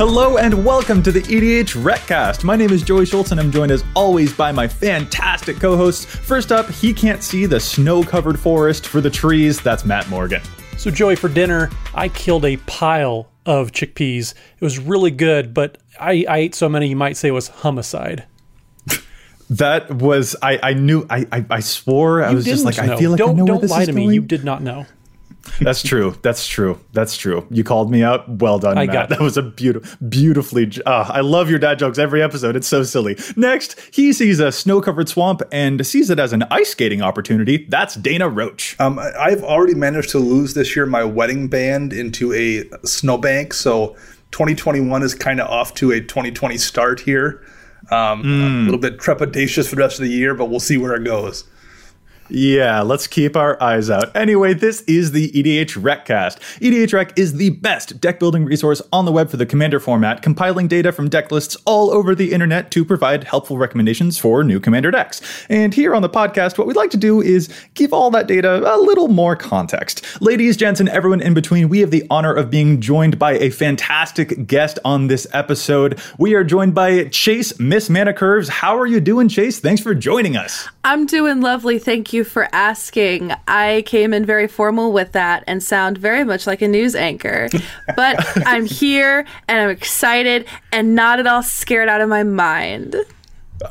Hello and welcome to the EDH Recast. My name is Joey Schultz and I'm joined as always by my fantastic co-hosts. First up, he can't see the snow-covered forest for the trees. That's Matt Morgan. So, Joey, for dinner, I killed a pile of chickpeas. It was really good, but I, I ate so many you might say it was homicide. That was I. I knew. I. I, I swore. I You was just like. didn't I feel like don't I know where don't this lie is to me. You did not know. That's true. That's true. That's true. You called me out. Well done, I Matt. got That was a beautiful, beautifully. Uh, I love your dad jokes every episode. It's so silly. Next, he sees a snow-covered swamp and sees it as an ice skating opportunity. That's Dana Roach. Um, I- I've already managed to lose this year my wedding band into a snowbank, so 2021 is kind of off to a 2020 start here. Um, A little bit trepidatious for the rest of the year, but we'll see where it goes. Yeah, let's keep our eyes out. Anyway, this is the EDH Recast. EDH Rec is the best deck building resource on the web for the Commander format, compiling data from deck lists all over the internet to provide helpful recommendations for new Commander decks. And here on the podcast, what we'd like to do is give all that data a little more context. Ladies, gents, and everyone in between, we have the honor of being joined by a fantastic guest on this episode. We are joined by Chase Miss Mana Curves. How are you doing, Chase? Thanks for joining us. I'm doing lovely. Thank you for asking. I came in very formal with that and sound very much like a news anchor. But I'm here and I'm excited and not at all scared out of my mind.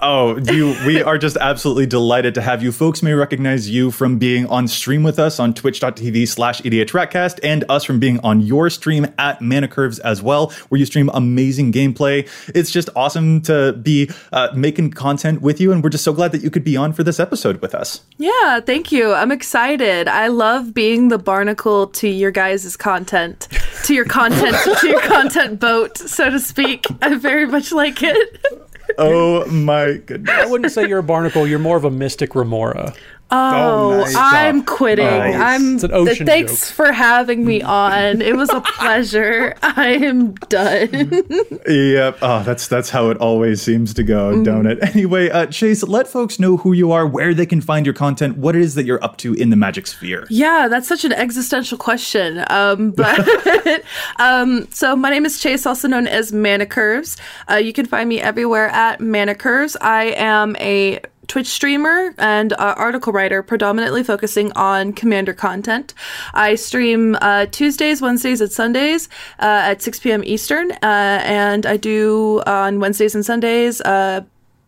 Oh, you we are just absolutely delighted to have you. Folks may recognize you from being on stream with us on twitch.tv slash EDHRECast and us from being on your stream at Mana Curves as well, where you stream amazing gameplay. It's just awesome to be uh, making content with you, and we're just so glad that you could be on for this episode with us. Yeah, thank you. I'm excited. I love being the barnacle to your guys' content, to your content, to your content boat, so to speak. I very much like it. Oh my goodness. I wouldn't say you're a barnacle. You're more of a mystic remora. Oh, nice. I'm quitting. Nice. I'm. It's an ocean thanks joke. for having me on. It was a pleasure. I am done. Yep. Oh, that's that's how it always seems to go, don't it? Anyway, uh, Chase, let folks know who you are, where they can find your content, what it is that you're up to in the Magic Sphere. yeah, that's such an existential question. Um, but um, so my name is Chase, also known as Mana Curves. Uh, you can find me everywhere at Mana Curves. I am a Twitch streamer and uh, article writer, predominantly focusing on Commander content. I stream uh, Tuesdays, Wednesdays, and Sundays uh, at 6 p.m. Eastern, uh, and I do on Wednesdays and Sundays.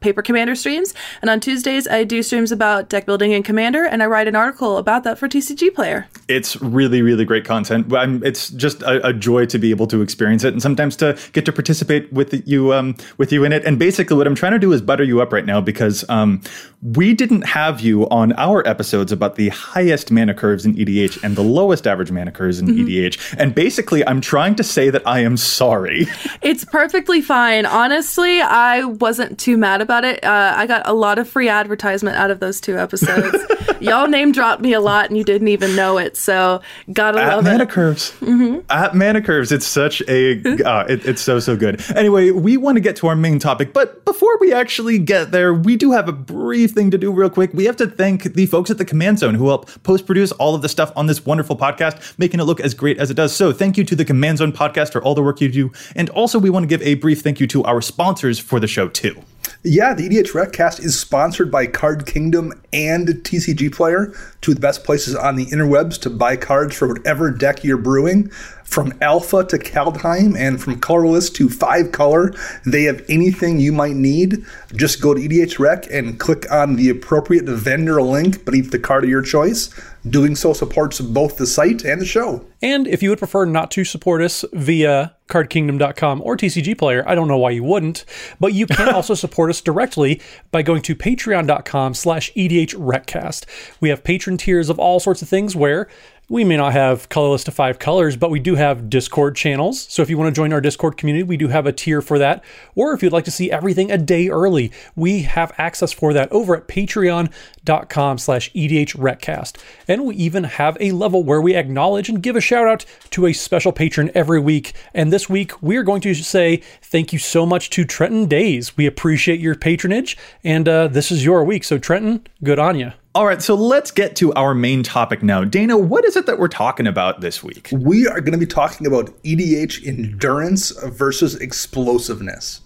Paper commander streams and on tuesdays i do streams about deck building and commander and i write an article about that for tcg player It's really, really great content. I'm, it's just a, a joy to be able to experience it, and sometimes to get to participate with you, um, with you in it. And basically, what I'm trying to do is butter you up right now because um, we didn't have you on our episodes about the highest mana curves in EDH and the lowest average mana curves in EDH. And basically, I'm trying to say that I am sorry. It's perfectly fine. Honestly, I wasn't too mad about it. Uh, I got a lot of free advertisement out of those two episodes. Y'all name dropped me a lot and you didn't even know it. So, gotta at love mana it. curves at mana curves it's such a uh, it, it's so so good anyway we want to get to our main topic but before we actually get there we do have a brief thing to do real quick we have to thank the folks at the command zone who help post produce all of the stuff on this wonderful podcast making it look as great as it does so thank you to the command zone podcast for all the work you do and also we want to give a brief thank you to our sponsors for the show too Yeah, the EDH Recast is sponsored by Card Kingdom and TCG Player, two of the best places on the interwebs to buy cards for whatever deck you're brewing. From alpha to Kaldheim and from colorless to five color, they have anything you might need. Just go to EDH Rec and click on the appropriate vendor link beneath the card of your choice. Doing so supports both the site and the show. And if you would prefer not to support us via cardkingdom.com or TCG Player, I don't know why you wouldn't, but you can also support us directly by going to patreon.com slash edhrecast. We have patron tiers of all sorts of things where we may not have colorless to five colors, but we do have Discord channels. So if you want to join our Discord community, we do have a tier for that. Or if you'd like to see everything a day early, we have access for that over at patreon.com slash edhrecast. And we even have a level where we acknowledge and give a shout out to a special patron every week. And this week, we're going to say thank you so much to Trenton Days. We appreciate your patronage, and uh, this is your week. So, Trenton, good on you. All right, so let's get to our main topic now. Dana, what is it that we're talking about this week? We are going to be talking about EDH endurance versus explosiveness.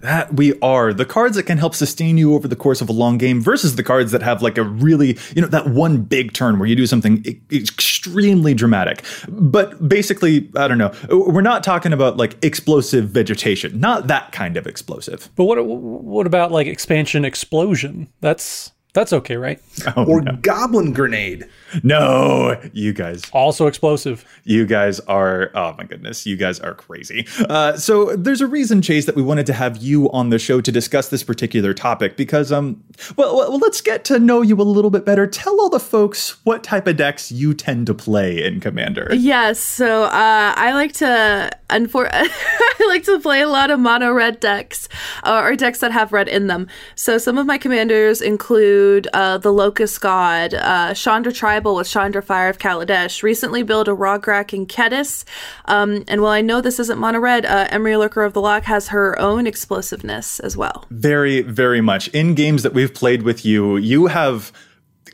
That we are. The cards that can help sustain you over the course of a long game versus the cards that have like a really, you know, that one big turn where you do something extremely dramatic. But basically, I don't know. We're not talking about like explosive vegetation, not that kind of explosive. But what what about like expansion explosion? That's that's okay, right? Oh, or no. Goblin Grenade. No, you guys. Also explosive. You guys are, oh my goodness, you guys are crazy. Uh, so there's a reason, Chase, that we wanted to have you on the show to discuss this particular topic because, um, well, well, let's get to know you a little bit better. Tell all the folks what type of decks you tend to play in Commander. Yes, so uh, I like to, unfor- I like to play a lot of mono red decks uh, or decks that have red in them. So some of my commanders include uh, the Locust God, uh, Chandra Tribal with Chandra Fire of Kaladesh, recently built a Rograkh and Kediss. Um, and while I know this isn't mono red, uh, Emry Lurker of the Loch has her own explosiveness as well. Very, very much. In games that we've played with you, you have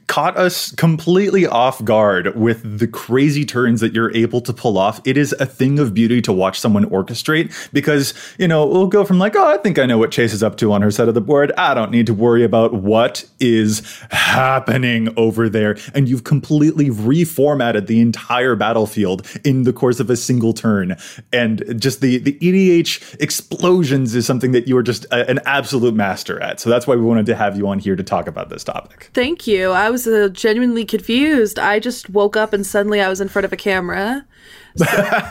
caught us completely off guard with the crazy turns that you're able to pull off. It is a thing of beauty to watch someone orchestrate because, you know, we'll go from like, oh, I think I know what Chase is up to on her side of the board. I don't need to worry about what is happening over there. And you've completely reformatted the entire battlefield in the course of a single turn. And just the, the EDH explosions is something that you are just a, an absolute master at. So that's why we wanted to have you on here to talk about this topic. Thank you. I was uh, genuinely confused. I just woke up and suddenly I was in front of a camera. So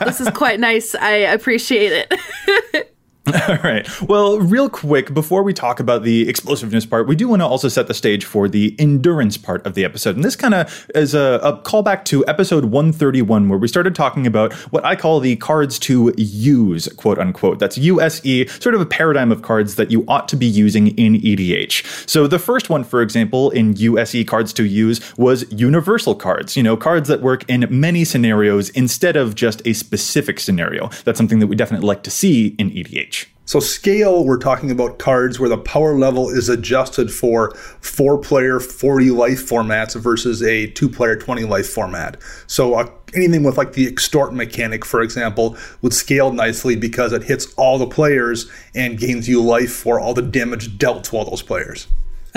this is quite nice. I appreciate it. All right. Well, real quick, before we talk about the explosiveness part, we do want to also set the stage for the endurance part of the episode. And this kind of is a, a, callback to episode 131, where we started talking about what I call the cards to use, quote unquote. That's USE, sort of a paradigm of cards that you ought to be using in EDH. So the first one, for example, in USE cards to use was universal cards, you know, cards that work in many scenarios instead of just a specific scenario. That's something that we definitely like to see in EDH. So scale, we're talking about cards where the power level is adjusted for four player 40 life formats versus a two player 20 life format. So uh, anything with like the extort mechanic, for example, would scale nicely because it hits all the players and gains you life for all the damage dealt to all those players.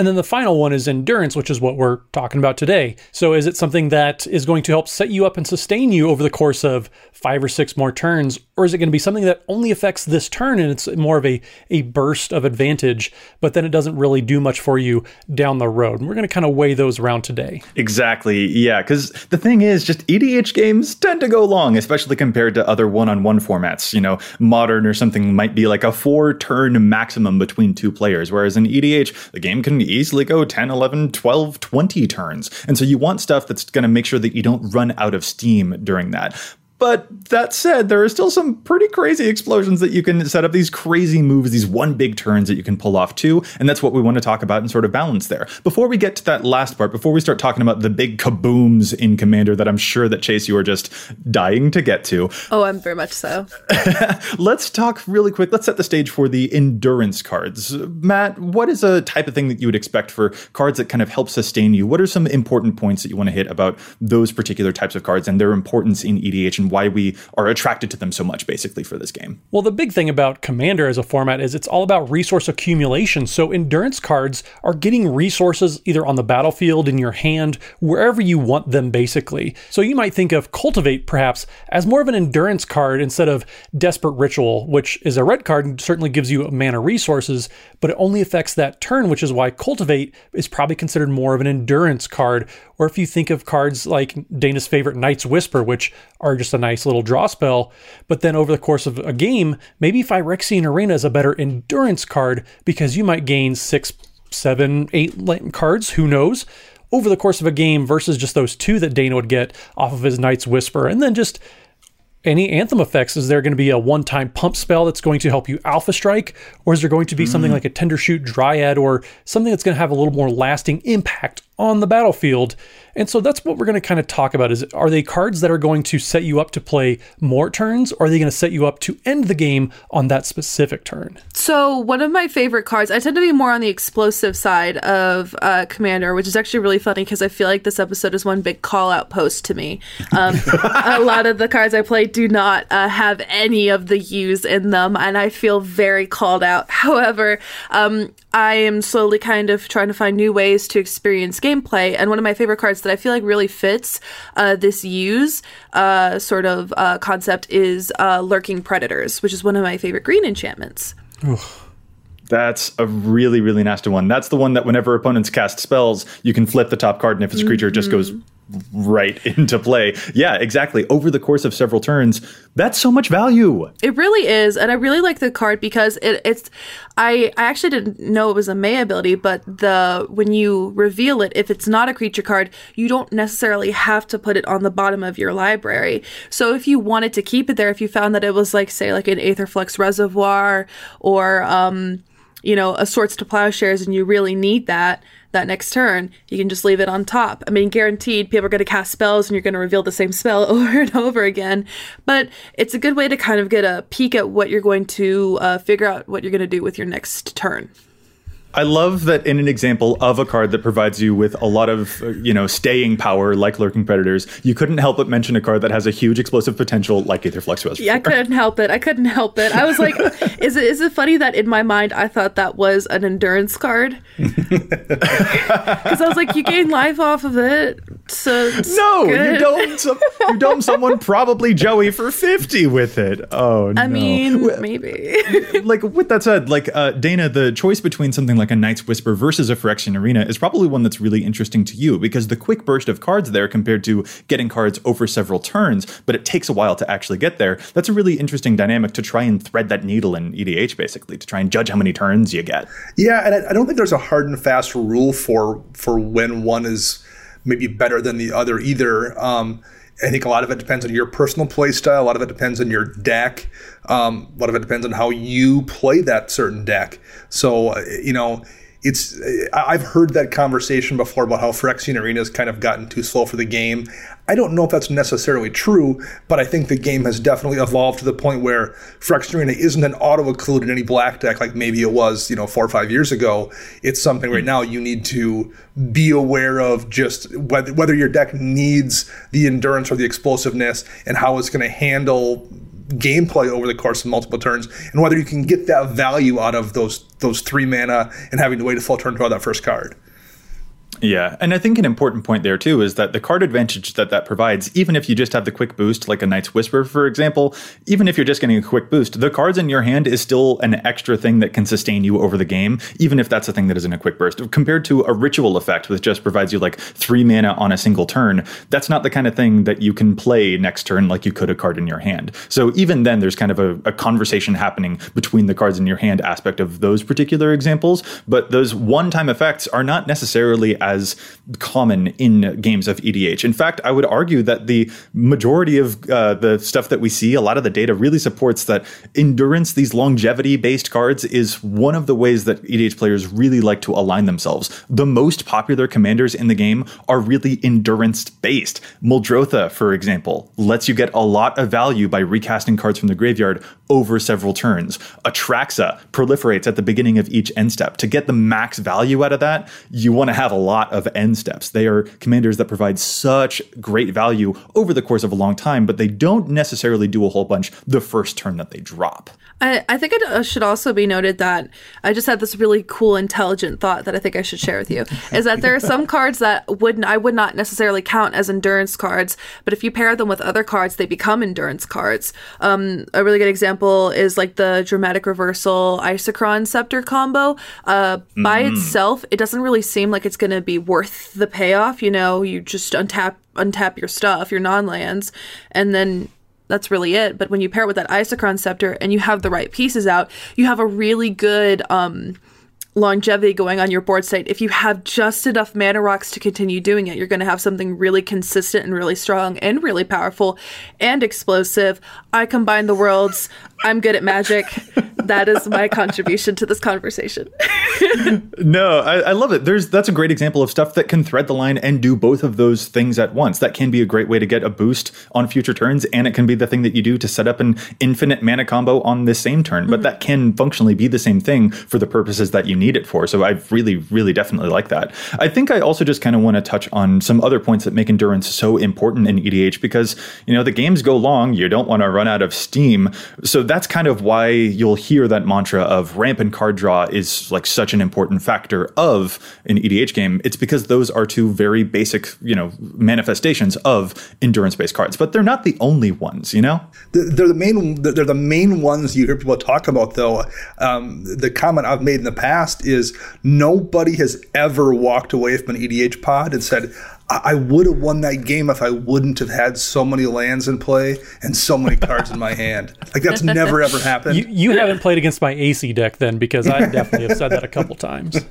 And then the final one is endurance, which is what we're talking about today. So, is it something that is going to help set you up and sustain you over the course of five or six more turns? Or is it going to be something that only affects this turn and it's more of a, a burst of advantage, but then it doesn't really do much for you down the road? And we're going to kind of weigh those around today. Exactly. Yeah. Because the thing is, just EDH games tend to go long, especially compared to other one on one formats. You know, modern or something might be like a four turn maximum between two players, whereas in EDH, the game can easily go 10, 11, 12, 20 turns. And so you want stuff that's going to make sure that you don't run out of steam during that. But that said, there are still some pretty crazy explosions that you can set up, these crazy moves, these one big turns that you can pull off too. And that's what we want to talk about and sort of balance there. Before we get to that last part, before we start talking about the big kabooms in Commander that I'm sure that Chase, you are just dying to get to. Oh, I'm very much so. Let's talk really quick. Let's set the stage for the endurance cards. Matt, what is a type of thing that you would expect for cards that kind of help sustain you? What are some important points that you want to hit about those particular types of cards and their importance in EDH and why we are attracted to them so much, basically, for this game. Well, the big thing about Commander as a format is it's all about resource accumulation. So endurance cards are getting resources either on the battlefield, in your hand, wherever you want them, basically. So you might think of Cultivate, perhaps, as more of an endurance card instead of Desperate Ritual, which is a red card and certainly gives you mana resources, but it only affects that turn, which is why Cultivate is probably considered more of an endurance card. Or if you think of cards like Dana's favorite Night's Whisper, which are just a nice little draw spell, but then over the course of a game, maybe Phyrexian Arena is a better endurance card because you might gain six, seven, eight cards, who knows, over the course of a game versus just those two that Dana would get off of his Night's Whisper. And then just any anthem effects is there going to be a one-time pump spell that's going to help you alpha strike or is there going to be mm. something like a Tendershoot Dryad or something that's going to have a little more lasting impact on the battlefield and so that's what we're going to kind of talk about is are they cards that are going to set you up to play more turns or are they going to set you up to end the game on that specific turn? So one of my favorite cards, I tend to be more on the explosive side of uh, Commander, which is actually really funny because I feel like this episode is one big call out post to me. Um, a lot of the cards I play do not uh, have any of the U's in them and I feel very called out. However, um, I am slowly kind of trying to find new ways to experience gameplay and one of my favorite cards that I feel like really fits uh, this use uh, sort of uh, concept is uh, lurking predators, which is one of my favorite green enchantments. That's a really, really nasty one. That's the one that whenever opponents cast spells, you can flip the top card, and if it's a creature, mm-hmm. it just goes right into play. Yeah, exactly. Over the course of several turns, that's so much value. It really is, and I really like the card because it, it's. I I actually didn't know it was a May ability, but the when you reveal it, if it's not a creature card, you don't necessarily have to put it on the bottom of your library. So if you wanted to keep it there, if you found that it was like say like an Aetherflux Reservoir or um, you know, a Swords to Plowshares, and you really need that that next turn, you can just leave it on top. I mean, guaranteed people are going to cast spells and you're going to reveal the same spell over and over again. But it's a good way to kind of get a peek at what you're going to uh, figure out what you're going to do with your next turn. I love that in an example of a card that provides you with a lot of, uh, you know, staying power like Lurking Predators, you couldn't help but mention a card that has a huge explosive potential like Aetherflux was. Yeah, I couldn't help it. I couldn't help it. I was like, is it is it funny that in my mind I thought that was an endurance card? Because I was like, you gain life off of it, so no, good. you don't. You dome someone probably Joey for fifty with it. Oh, no. I no. mean, maybe. like with that said, like uh, Dana, the choice between something like a Night's Whisper versus a Phyrexian Arena is probably one that's really interesting to you because the quick burst of cards there compared to getting cards over several turns, but it takes a while to actually get there. That's a really interesting dynamic to try and thread that needle in EDH basically to try and judge how many turns you get. Yeah, and I, don't think there's a hard and fast rule for for when one is maybe better than the other either. Um, I think a lot of it depends on your personal play style. A lot of it depends on your deck. Um, a lot of it depends on how you play that certain deck. So, uh, you know, it's I've heard that conversation before about how Phyrexian Arena has kind of gotten too slow for the game. I don't know if that's necessarily true, but I think the game has definitely evolved to the point where Phyrexian Arena isn't an auto occlude in any black deck like maybe it was, you know, four or five years ago. It's something right hmm. now you need to be aware of just whether whether your deck needs the endurance or the explosiveness and how it's going to handle gameplay over the course of multiple turns, and whether you can get that value out of those those three mana and having to wait a full turn to draw that first card. Yeah, and I think an important point there too is that the card advantage that that provides, even if you just have the quick boost, like a Night's Whisper, for example, even if you're just getting a quick boost, the cards in your hand is still an extra thing that can sustain you over the game, even if that's a thing that isn't a quick burst. Compared to a ritual effect, which just provides you like three mana on a single turn, that's not the kind of thing that you can play next turn like you could a card in your hand. So even then, there's kind of a, a conversation happening between the cards in your hand aspect of those particular examples, but those one-time effects are not necessarily as as common in games of EDH. In fact, I would argue that the majority of uh, the stuff that we see, a lot of the data really supports that endurance, these longevity based cards, is one of the ways that EDH players really like to align themselves. The most popular commanders in the game are really endurance based. Muldrotha, for example, lets you get a lot of value by recasting cards from the graveyard over several turns. Atraxa proliferates at the beginning of each end step. To get the max value out of that, you want to have a lot lot of end steps. They are commanders that provide such great value over the course of a long time, but they don't necessarily do a whole bunch the first turn that they drop. I, I think it uh, should also be noted that I just had this really cool, intelligent thought that I think I should share with you. Is that there are some cards that wouldn't I would not necessarily count as endurance cards, but if you pair them with other cards, they become endurance cards. Um, a really good example is like the dramatic reversal Isochron Scepter combo. Uh, by itself, it doesn't really seem like it's going to be worth the payoff. You know, you just untap untap your stuff, your non lands, and then that's really it. But when you pair it with that Isochron Scepter and you have the right pieces out, you have a really good um, longevity going on your board state. If you have just enough mana rocks to continue doing it, you're going to have something really consistent and really strong and really powerful and explosive. I combine the worlds. I'm good at magic. that is my contribution to this conversation. no, I, I, love it. There's that's a great example of stuff that can thread the line and do both of those things at once. That can be a great way to get a boost on future turns, and it can be the thing that you do to set up an infinite mana combo on this same turn. But mm-hmm. that can functionally be the same thing for the purposes that you need it for. So I really, really definitely like that. I think I also just kind of want to touch on some other points that make endurance so important in EDH because you know the games go long. You don't want to run out of steam. So that's kind of why you'll hear that mantra of rampant card draw is like such an important factor of an EDH game. It's because those are two very basic, you know, manifestations of endurance-based cards, but they're not the only ones. You know, they're the main. They're the main ones you hear people talk about. Though um, the comment I've made in the past is nobody has ever walked away from an EDH pod and said, I would have won that game if I wouldn't have had so many lands in play and so many cards in my hand. Like that's never ever happened. You, you haven't played against my AC deck then, because I definitely have said that a couple times.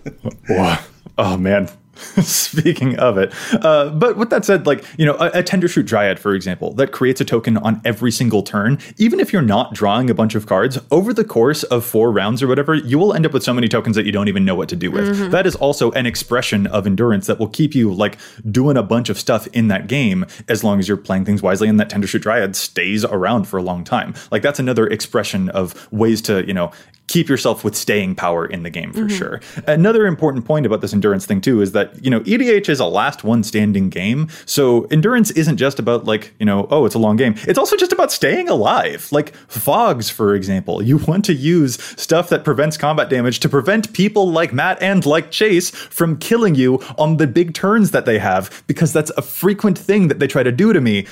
Oh man, Speaking of it, uh, but with that said, like you know, a, a Tendershoot Dryad, for example, that creates a token on every single turn. Even if you're not drawing a bunch of cards over the course of four rounds or whatever, you will end up with so many tokens that you don't even know what to do with. Mm-hmm. That is also an expression of endurance that will keep you like doing a bunch of stuff in that game as long as you're playing things wisely, and that Tendershoot Dryad stays around for a long time. Like that's another expression of ways to you know keep yourself with staying power in the game for mm-hmm. sure. Another important point about this endurance thing too is that, you know, EDH is a last one standing game. So endurance isn't just about like, you know, oh, it's a long game. It's also just about staying alive. Like fogs, for example. You want to use stuff that prevents combat damage to prevent people like Matt and like Chase from killing you on the big turns that they have because that's a frequent thing that they try to do to me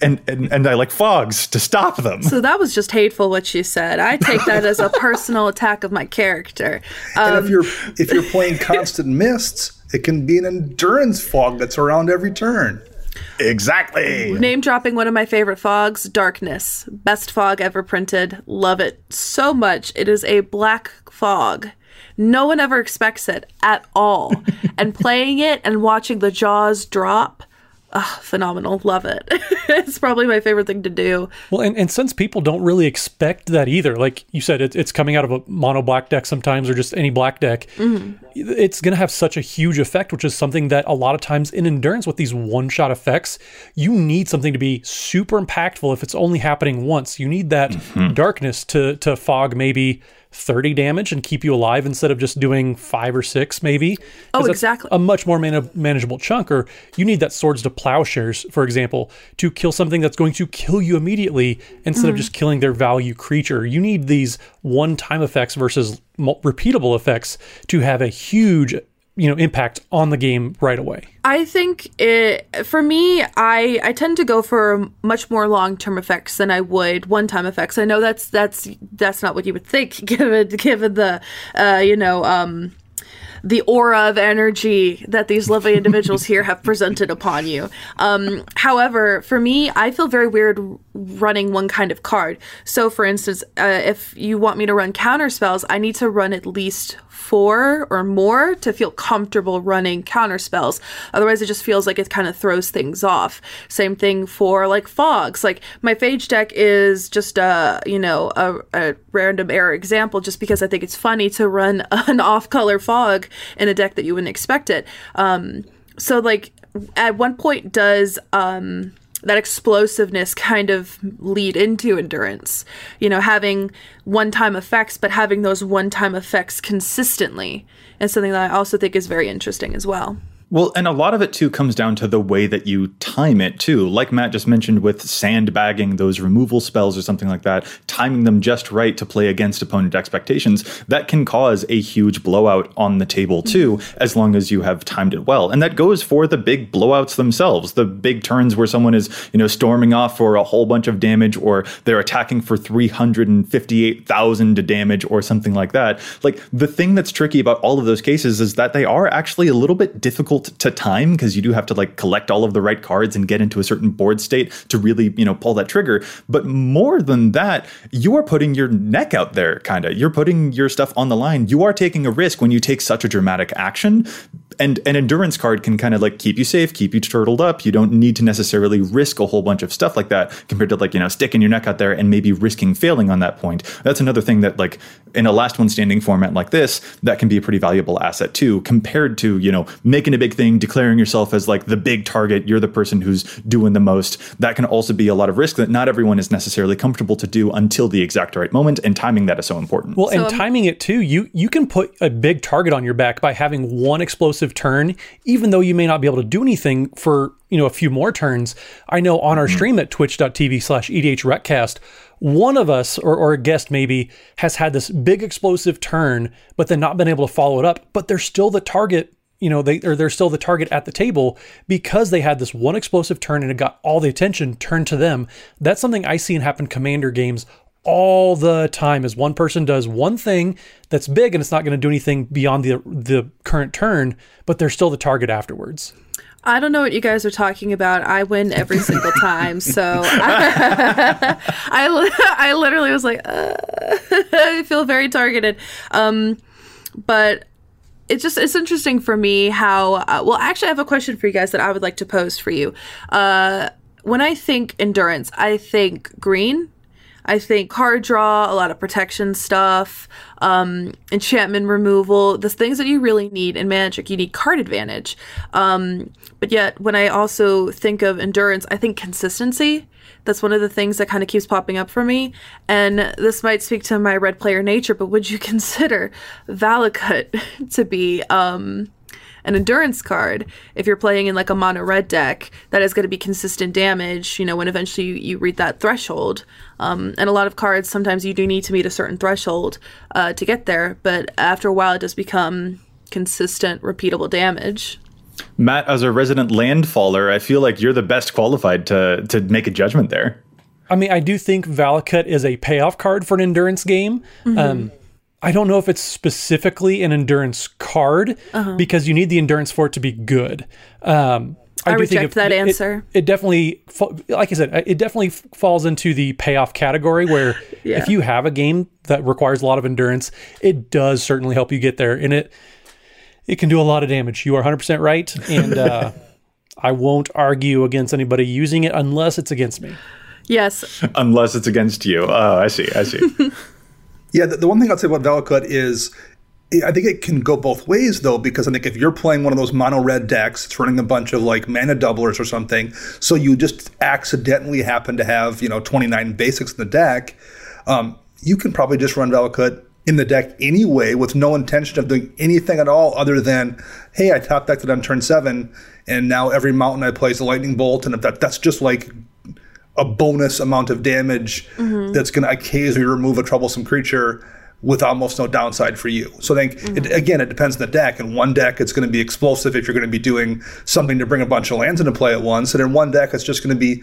and, and and I like fogs to stop them. So that was just hateful what she said. I take that as a personal attack of my character. Um, and if um, you're if you're playing constant mists, it can be an endurance fog that's around every turn. Exactly. Name dropping one of my favorite fogs, Darkness. Best fog ever printed. Love it so much. It is a black fog. No one ever expects it at all. and playing it and watching the jaws drop Oh, phenomenal. Love it. it's probably my favorite thing to do. Well, and, and since people don't really expect that either, like you said, it, it's coming out of a mono black deck sometimes or just any black deck, mm-hmm. it's going to have such a huge effect, which is something that a lot of times in endurance with these one shot effects, you need something to be super impactful if it's only happening once. You need that mm-hmm. darkness to, to fog maybe 30 damage and keep you alive instead of just doing five or six, maybe. Oh, exactly. A much more man- manageable chunk. Or you need that swords to plowshares, for example, to kill something that's going to kill you immediately instead mm. of just killing their value creature. You need these one time effects versus repeatable effects to have a huge you know impact on the game right away i think it for me i i tend to go for much more long-term effects than i would one-time effects i know that's that's that's not what you would think given given the uh you know um the aura of energy that these lovely individuals here have presented upon you. Um, however, for me, I feel very weird running one kind of card. So, for instance, uh, if you want me to run counter spells, I need to run at least four or more to feel comfortable running counter spells. Otherwise, it just feels like it kind of throws things off. Same thing for like fogs. Like my phage deck is just a you know a, a random error example, just because I think it's funny to run an off-color fog in a deck that you wouldn't expect it. Um, so like at one point does um that explosiveness kind of lead into endurance. You know, having one time effects, but having those one time effects consistently is something that I also think is very interesting as well. Well, and a lot of it too comes down to the way that you time it too. Like Matt just mentioned with sandbagging those removal spells or something like that, timing them just right to play against opponent expectations, that can cause a huge blowout on the table hmm. too, as long as you have timed it well. And that goes for the big blowouts themselves, the big turns where someone is, you know, storming off for a whole bunch of damage or they're attacking for 358,000 damage or something like that. Like the thing that's tricky about all of those cases is that they are actually a little bit difficult to time because you do have to like collect all of the right cards and get into a certain board state to really, you know, pull that trigger. But more than that, you are putting your neck out there, kind of. You're putting your stuff on the line. You are taking a risk when you take such a dramatic action. And an endurance card can kind of like keep you safe, keep you turtled up. You don't need to necessarily risk a whole bunch of stuff like that compared to like, you know, sticking your neck out there and maybe risking failing on that point. That's another thing that like in a last one standing format like this, that can be a pretty valuable asset too, compared to, you know, making a big thing, declaring yourself as like the big target, you're the person who's doing the most. That can also be a lot of risk that not everyone is necessarily comfortable to do until the exact right moment, and timing that is so important. Well, and um, timing it too, you you can put a big target on your back by having one explosive turn, even though you may not be able to do anything for you know a few more turns. I know on our mm-hmm. stream at twitch.tv slash edhrecast, one of us or, or a guest maybe has had this big explosive turn, but then not been able to follow it up, but they're still the target. You know, they or they're still the target at the table because they had this one explosive turn and it got all the attention turned to them. That's something I see in happen commander games all the time is one person does one thing that's big and it's not going to do anything beyond the the current turn, but they're still the target afterwards. I don't know what you guys are talking about. I win every single time. So I, I, I literally was like, uh, I feel very targeted. Um, but it's just it's interesting for me how uh, well actually I have a question for you guys that I would like to pose for you. Uh, when I think endurance, I think green. I think card draw, a lot of protection stuff, um, enchantment removal, the things that you really need in Magic. You need card advantage. Um, but yet, when I also think of endurance, I think consistency. That's one of the things that kind of keeps popping up for me. And this might speak to my red player nature, but would you consider Valakut to be um, an endurance card if you're playing in like a mono red deck that is going to be consistent damage you know when eventually you, you reach that threshold um, and a lot of cards sometimes you do need to meet a certain threshold uh, to get there but after a while it does become consistent repeatable damage Matt, as a resident landfaller, I feel like you're the best qualified to to make a judgment there. I mean, I do think Valakut is a payoff card for an endurance game. Um, I don't know if it's specifically an endurance card because you need the endurance for it to be good. Um, I do think reject if- that it- answer. It, definitely, like I said, it definitely falls into the payoff category where Yeah. if you have a game that requires a lot of endurance, it does certainly help you get there, and it it can do a lot of damage. You are 100% right, and uh, I won't argue against anybody using it unless it's against me. yes Unless it's against you. Oh, I see. I see. Yeah, the, the one thing I'd say about Valakut is I think it can go both ways though, because I think if you're playing one of those mono red decks, it's running a bunch of like mana doublers or something, so you just accidentally happen to have you know 29 basics in the deck, um, you can probably just run Valakut in the deck anyway with no intention of doing anything at all other than, hey, I top decked it on turn seven, and now every mountain I play is a lightning bolt, and if that that's just like a bonus amount of damage mm-hmm. that's going to occasionally remove a troublesome creature with almost no downside for you. So I think it, mm-hmm. again, it depends on the deck. In one deck, it's going to be explosive if you're going to be doing something to bring a bunch of lands into play at once, and in one deck, it's just going to be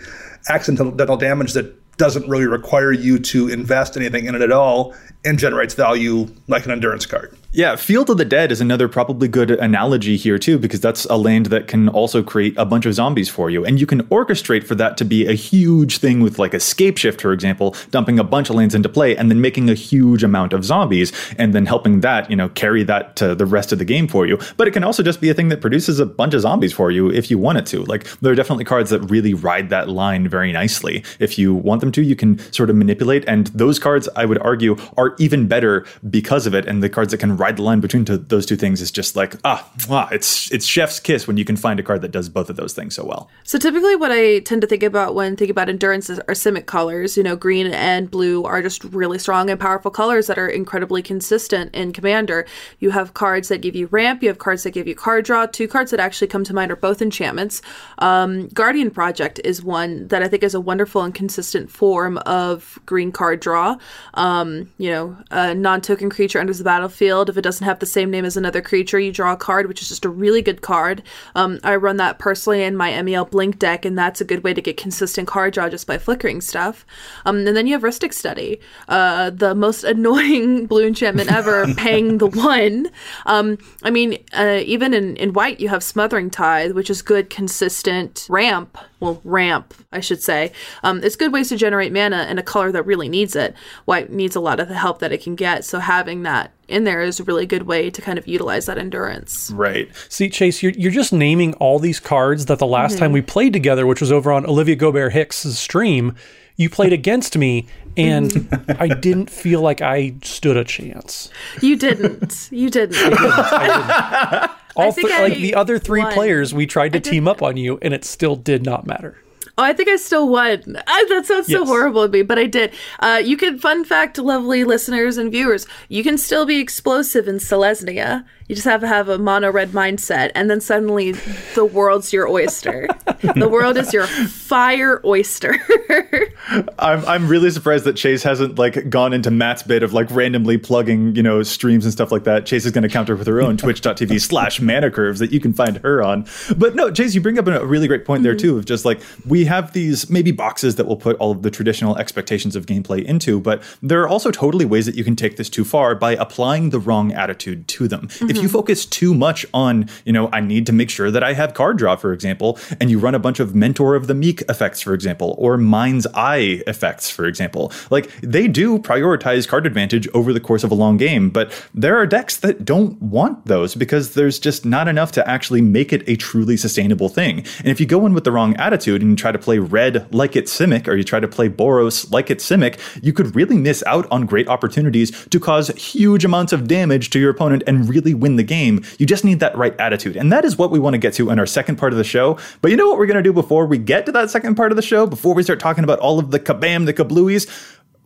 accidental damage that doesn't really require you to invest anything in it at all and generates value like an endurance card. Yeah, Field of the Dead is another probably good analogy here too, because that's a land that can also create a bunch of zombies for you, and you can orchestrate for that to be a huge thing with like Scapeshift, for example, dumping a bunch of lands into play and then making a huge amount of zombies, and then helping that you know carry that to the rest of the game for you. But it can also just be a thing that produces a bunch of zombies for you if you want it to. Like there are definitely cards that really ride that line very nicely. If you want them to, you can sort of manipulate, and those cards I would argue are even better because of it, and the cards that can ride the line between to those two things is just like ah, ah, it's it's chef's kiss when you can find a card that does both of those things so well. So typically, what I tend to think about when thinking about endurance are simic colors. You know, green and blue are just really strong and powerful colors that are incredibly consistent in Commander. You have cards that give you ramp. You have cards that give you card draw. Two cards that actually come to mind are both enchantments. Um, Guardian Project is one that I think is a wonderful and consistent form of green card draw. Um, you know, a non-token creature enters the battlefield. If it doesn't have the same name as another creature, you draw a card, which is just a really good card. Um, I run that personally in my MEL Blink deck, and that's a good way to get consistent card draw just by flickering stuff. Um, and then you have Rhystic Study, uh, the most annoying blue enchantment ever, paying the one. Um, I mean, uh, even in, in white, you have Smothering Tithe, which is good, consistent ramp. Well, ramp, I should say. Um, it's good ways to generate mana in a color that really needs it. White needs a lot of the help that it can get, so having that in there is a really good way to kind of utilize that endurance. Right. See, Chase, you're, you're just naming all these cards that the last time we played together, which was over on Olivia Gobert Hicks' stream, you played against me, and I didn't feel like I stood a chance. You didn't. You didn't i didn't. All think th- I like the other three won. players, we tried to team up on you, and it still did not matter. Oh, I think I still won. Ah, that sounds so Yes. horrible to me, but I did. Uh, you can, fun fact, lovely listeners and viewers, you can still be explosive in Selesnya. You just have to have a mono red mindset, and then suddenly the world's your oyster. the world is your fire oyster. I'm I'm really surprised that Chase hasn't like gone into Matt's bit of like randomly plugging, you know, streams and stuff like that. Chase is going to counter with her own twitch.tv slash mana curves that you can find her on. But no, Chase, you bring up a really great point there mm-hmm. too of just like we have these maybe boxes that will put all of the traditional expectations of gameplay into, but there are also totally ways that you can take this too far by applying the wrong attitude to them. If you hmm. focus too much on, you know, I need to make sure that I have card draw, for example, and you run a bunch of Mentor of the Meek effects, for example, or Mind's Eye effects, for example, like they do prioritize card advantage over the course of a long game, but there are decks that don't want those because there's just not enough to actually make it a truly sustainable thing. And if you go in with the wrong attitude and you try to play red like it's Simic, or you try to play Boros like it's Simic, you could really miss out on great opportunities to cause huge amounts of damage to your opponent and really win the game. You just need that right attitude. And that is what we want to get to in our second part of the show. But you know what we're going to do before we get to that second part of the show? Before we start talking about all of the kabam, the kablooies?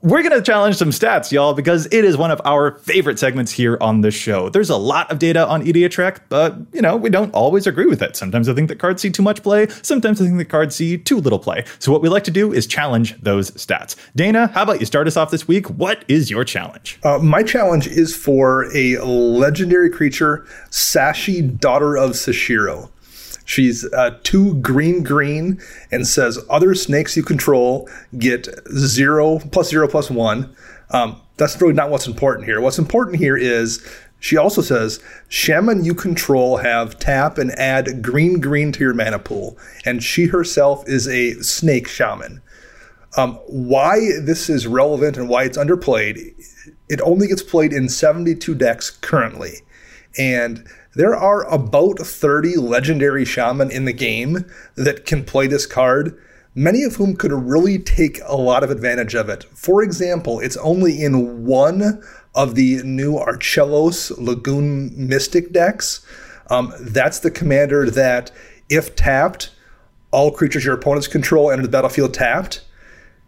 We're going to challenge some stats, y'all, because it is one of our favorite segments here on the show. There's a lot of data on EDA but, you know, we don't always agree with it. Sometimes I think that cards see too much play. Sometimes I think that cards see too little play. So what we like to do is challenge those stats. Dana, how about you start us off this week? What is your challenge? Uh, my challenge is for a legendary creature, Sachi, daughter of Seshiro. She's uh, two green green and says other snakes you control get zero plus zero plus one. Um, that's really not what's important here. What's important here is she also says shaman you control have tap and add green green to your mana pool, and she herself is a snake shaman. Um, why this is relevant and why it's underplayed, it only gets played in 72 decks currently. And there are about 30 legendary shaman in the game that can play this card, many of whom could really take a lot of advantage of it. For example, it's only in one of the new Archelos Lagoon Mystic decks. Um, that's the commander that, if tapped, all creatures your opponents control enter the battlefield tapped.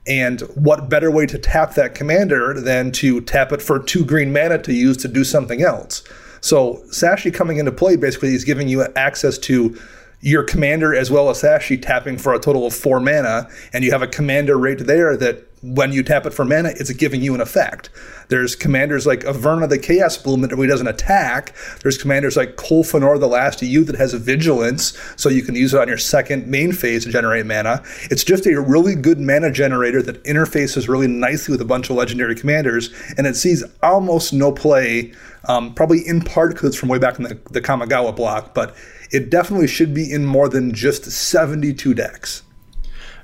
And what better way to tap that commander than to tap it for two green mana to use to do something else? So Sachi coming into play basically is giving you access to your commander as well as Sachi tapping for a total of four mana, and you have a commander right there that when you tap it for mana, it's giving you an effect. There's commanders like Averna the Chaos Bloom that really doesn't attack. There's commanders like Kolfanor the Last You that has a vigilance, so you can use it on your second main phase to generate mana. It's just a really good mana generator that interfaces really nicely with a bunch of legendary commanders, and it sees almost no play, um, probably in part because it's from way back in the, the Kamigawa block, but it definitely should be in more than just 72 decks.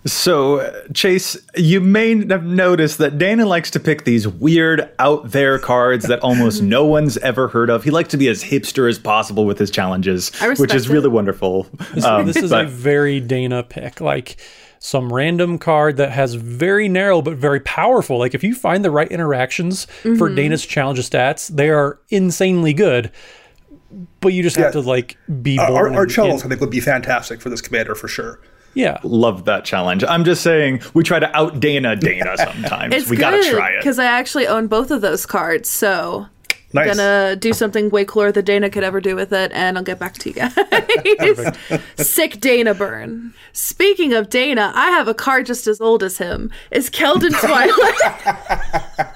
So, Chase, you may have noticed that Dana likes to pick these weird, out there cards that almost no one's ever heard of. He likes to be as hipster as possible with his challenges, which is it. really wonderful. Um, this is but- a very Dana pick. Like some random card that has very narrow but very powerful. Like if you find the right interactions for Dana's challenge stats, they are insanely good. But you just have to like be Our, born. our and channels, I think, would be fantastic for this commander for sure. Yeah. Love that challenge. I'm just saying we try to out Dana Dana sometimes. It's we good gotta try it. because I actually own both of those cards, so Nice. gonna do something way cooler than Dana could ever do with it, and I'll get back to you guys. Sick Dana burn. Speaking of Dana, I have a card just as old as him. Is Keldon Twilight?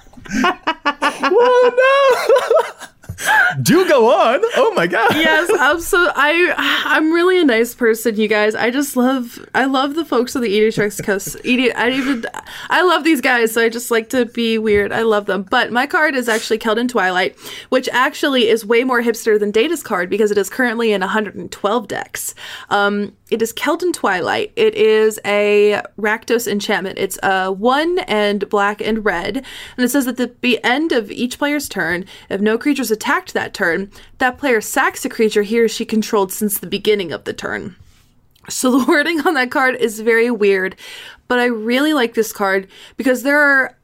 Do go on. Oh my god. yes, I'm so I I'm really a nice person, you guys. I just love I love the folks of the Rex Coast. EDH, I even I love these guys, so I just like to be weird. I love them. But my card is actually Keldon Twilight, which actually is way more hipster than Dana's card because it is currently in 112 decks. Um, it is Keldon Twilight. It is a Rakdos enchantment. It's uh, one and black and red. And it says that at the end of each player's turn, if no creatures attacked that turn, that player sacks a creature he or she controlled since the beginning of the turn. So the wording on that card is very weird, but I really like this card because there are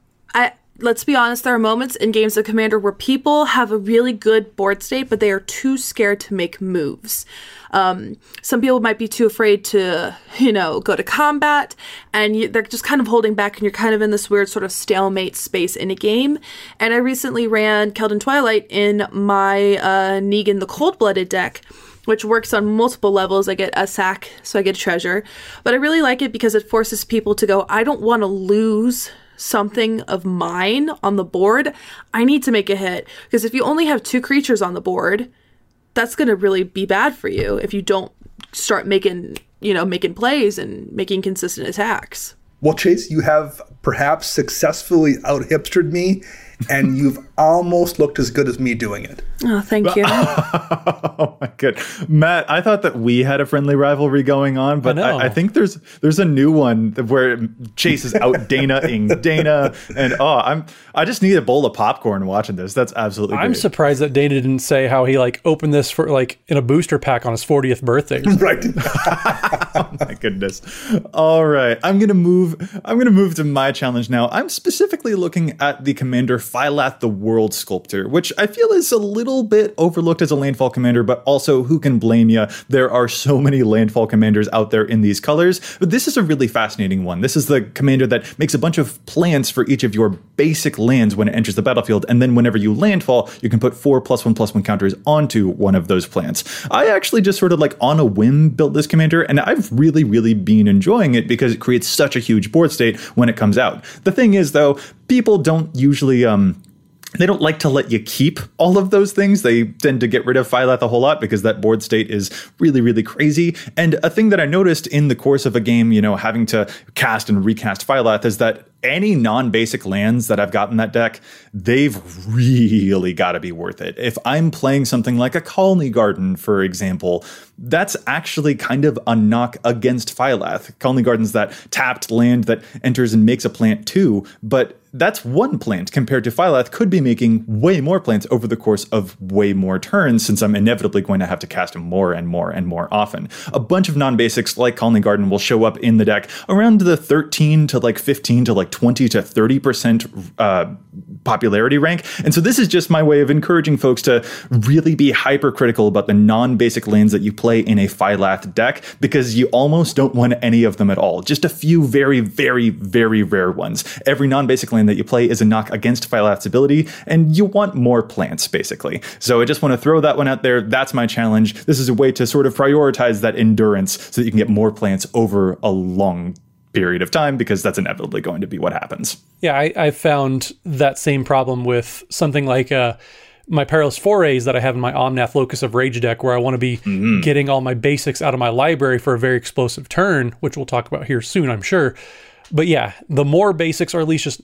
let's be honest, there are moments in games of Commander where people have a really good board state, but they are too scared to make moves. Um, some people might be too afraid to, you know, go to combat, and you, they're just kind of holding back, and you're kind of in this weird sort of stalemate space in a game. And I recently ran Keldon Twilight in my uh, Negan the Cold Blooded deck which works on multiple levels. I get a sack, so I get a treasure. But I really like it because it forces people to go, I don't want to lose something of mine on the board. I need to make a hit. Because if you only have two creatures on the board, that's going to really be bad for you if you don't start making, you know, making plays and making consistent attacks. Well, Chase, you have perhaps successfully out hipstered me, and you've almost looked as good as me doing it. Oh, thank you. Oh my god, Matt! I thought that we had a friendly rivalry going on, but I. I, I think there's there's a new one where Chase is out Dana-ing Dana, and oh, I'm I just need a bowl of popcorn watching this. That's absolutely. I'm great. surprised that Dana didn't say how he like opened this for like in a booster pack on his 40th birthday. Right. oh my goodness. All right, I'm gonna move. I'm gonna move to my challenge now. I'm specifically looking at the commander Phylath the World Sculptor, which I feel is a little bit overlooked as a landfall commander, but also who can blame you? There are so many landfall commanders out there in these colors, but this is a really fascinating one. This is the commander that makes a bunch of plants for each of your basic lands when it enters the battlefield, and then whenever you landfall, you can put four plus one plus one counters onto one of those plants. I actually just sort of like on a whim built this commander, and I've really, really been enjoying it because it creates such a huge board state when it comes out. The thing is, though, people don't usually um they don't like to let you keep all of those things. They tend to get rid of Phylath a whole lot because that board state is really, really crazy. And a thing that I noticed in the course of a game, you know, having to cast and recast Phylath is that any non-basic lands that I've got in that deck, they've really got to be worth it. If I'm playing something like a Khalni Garden, for example, that's actually kind of a knock against Phylath. Khalni Garden's that tapped land that enters and makes a plant too, but that's one plant compared to Phylath could be making way more plants over the course of way more turns since I'm inevitably going to have to cast more and more and more often. A bunch of non-basics like Khalni Garden will show up in the deck around the 13 to like 15 to like 20 to 30% uh, popularity rank. And so this is just my way of encouraging folks to really be hypercritical about the non-basic lands that you play in a Phylath deck because you almost don't want any of them at all. Just a few very, very, very rare ones. Every non-basic land that you play is a knock against Phylath's ability, and you want more plants, basically. So I just want to throw that one out there. That's my challenge. This is a way to sort of prioritize that endurance so that you can get more plants over a long period of time because that's inevitably going to be what happens. Yeah, I, I found that same problem with something like uh, my Perilous Forays that I have in my Omnath Locus of Rage deck, where I want to be getting all my basics out of my library for a very explosive turn, which we'll talk about here soon, I'm sure. But yeah, the more basics, or at least just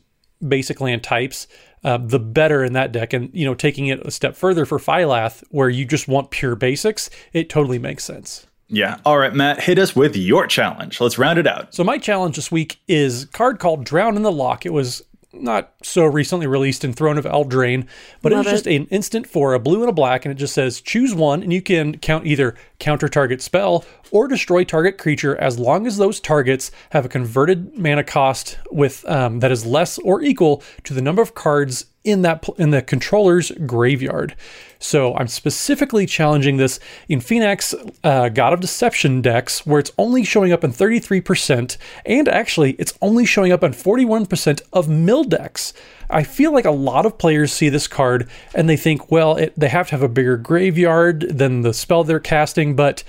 basic land types, uh, the better in that deck. And, you know, taking it a step further for Phylath, where you just want pure basics, it totally makes sense. Yeah. All right, Matt, hit us with your challenge. Let's round it out. So my challenge this week is a card called Drown in the Loch. It was not so recently released in Throne of Eldraine, but Love it was just it. an instant for a blue and a black, and it just says choose one, and you can count either counter target spell or destroy target creature as long as those targets have a converted mana cost with um, that is less or equal to the number of cards in that in the controller's graveyard. So I'm specifically challenging this in Phenax uh, God of Deception decks, where it's only showing up in 33%, and actually it's only showing up in 41% of mill decks. I feel like a lot of players see this card and they think, well, it, they have to have a bigger graveyard than the spell they're casting, but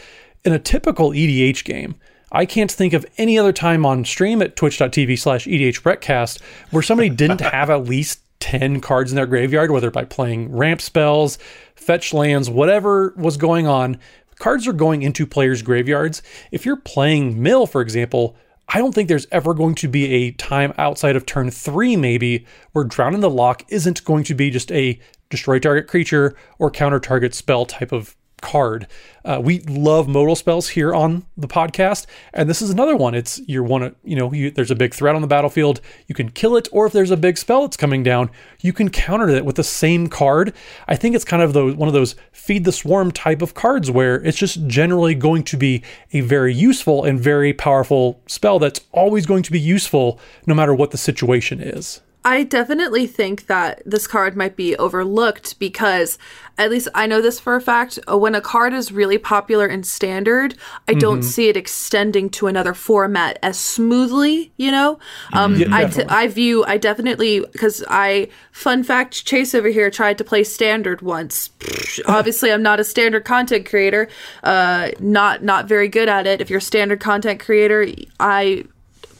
in a typical EDH game, I can't think of any other time on stream at twitch.tv slash E EDHRECast where somebody didn't have at least 10 cards in their graveyard, whether by playing ramp spells, fetch lands, whatever was going on. Cards are going into players' graveyards. If you're playing Mill, for example, I don't think there's ever going to be a time outside of turn three, maybe, where Drown in the Loch isn't going to be just a destroy target creature or counter target spell type of card. Uh, we love modal spells here on the podcast, and this is another one. It's you want to, you know, you, there's a big threat on the battlefield, you can kill it, or if there's a big spell that's coming down, you can counter it with the same card. I think it's kind of the one of those feed the swarm type of cards where it's just generally going to be a very useful and very powerful spell that's always going to be useful no matter what the situation is. I definitely think that this card might be overlooked because, at least I know this for a fact, uh, when a card is really popular in standard, I don't see it extending to another format as smoothly, you know? Um, I, t- I view, I definitely, because I, fun fact, Chase over here tried to play standard once. Obviously, I'm not a standard content creator, uh, not, not very good at it. If you're a standard content creator, I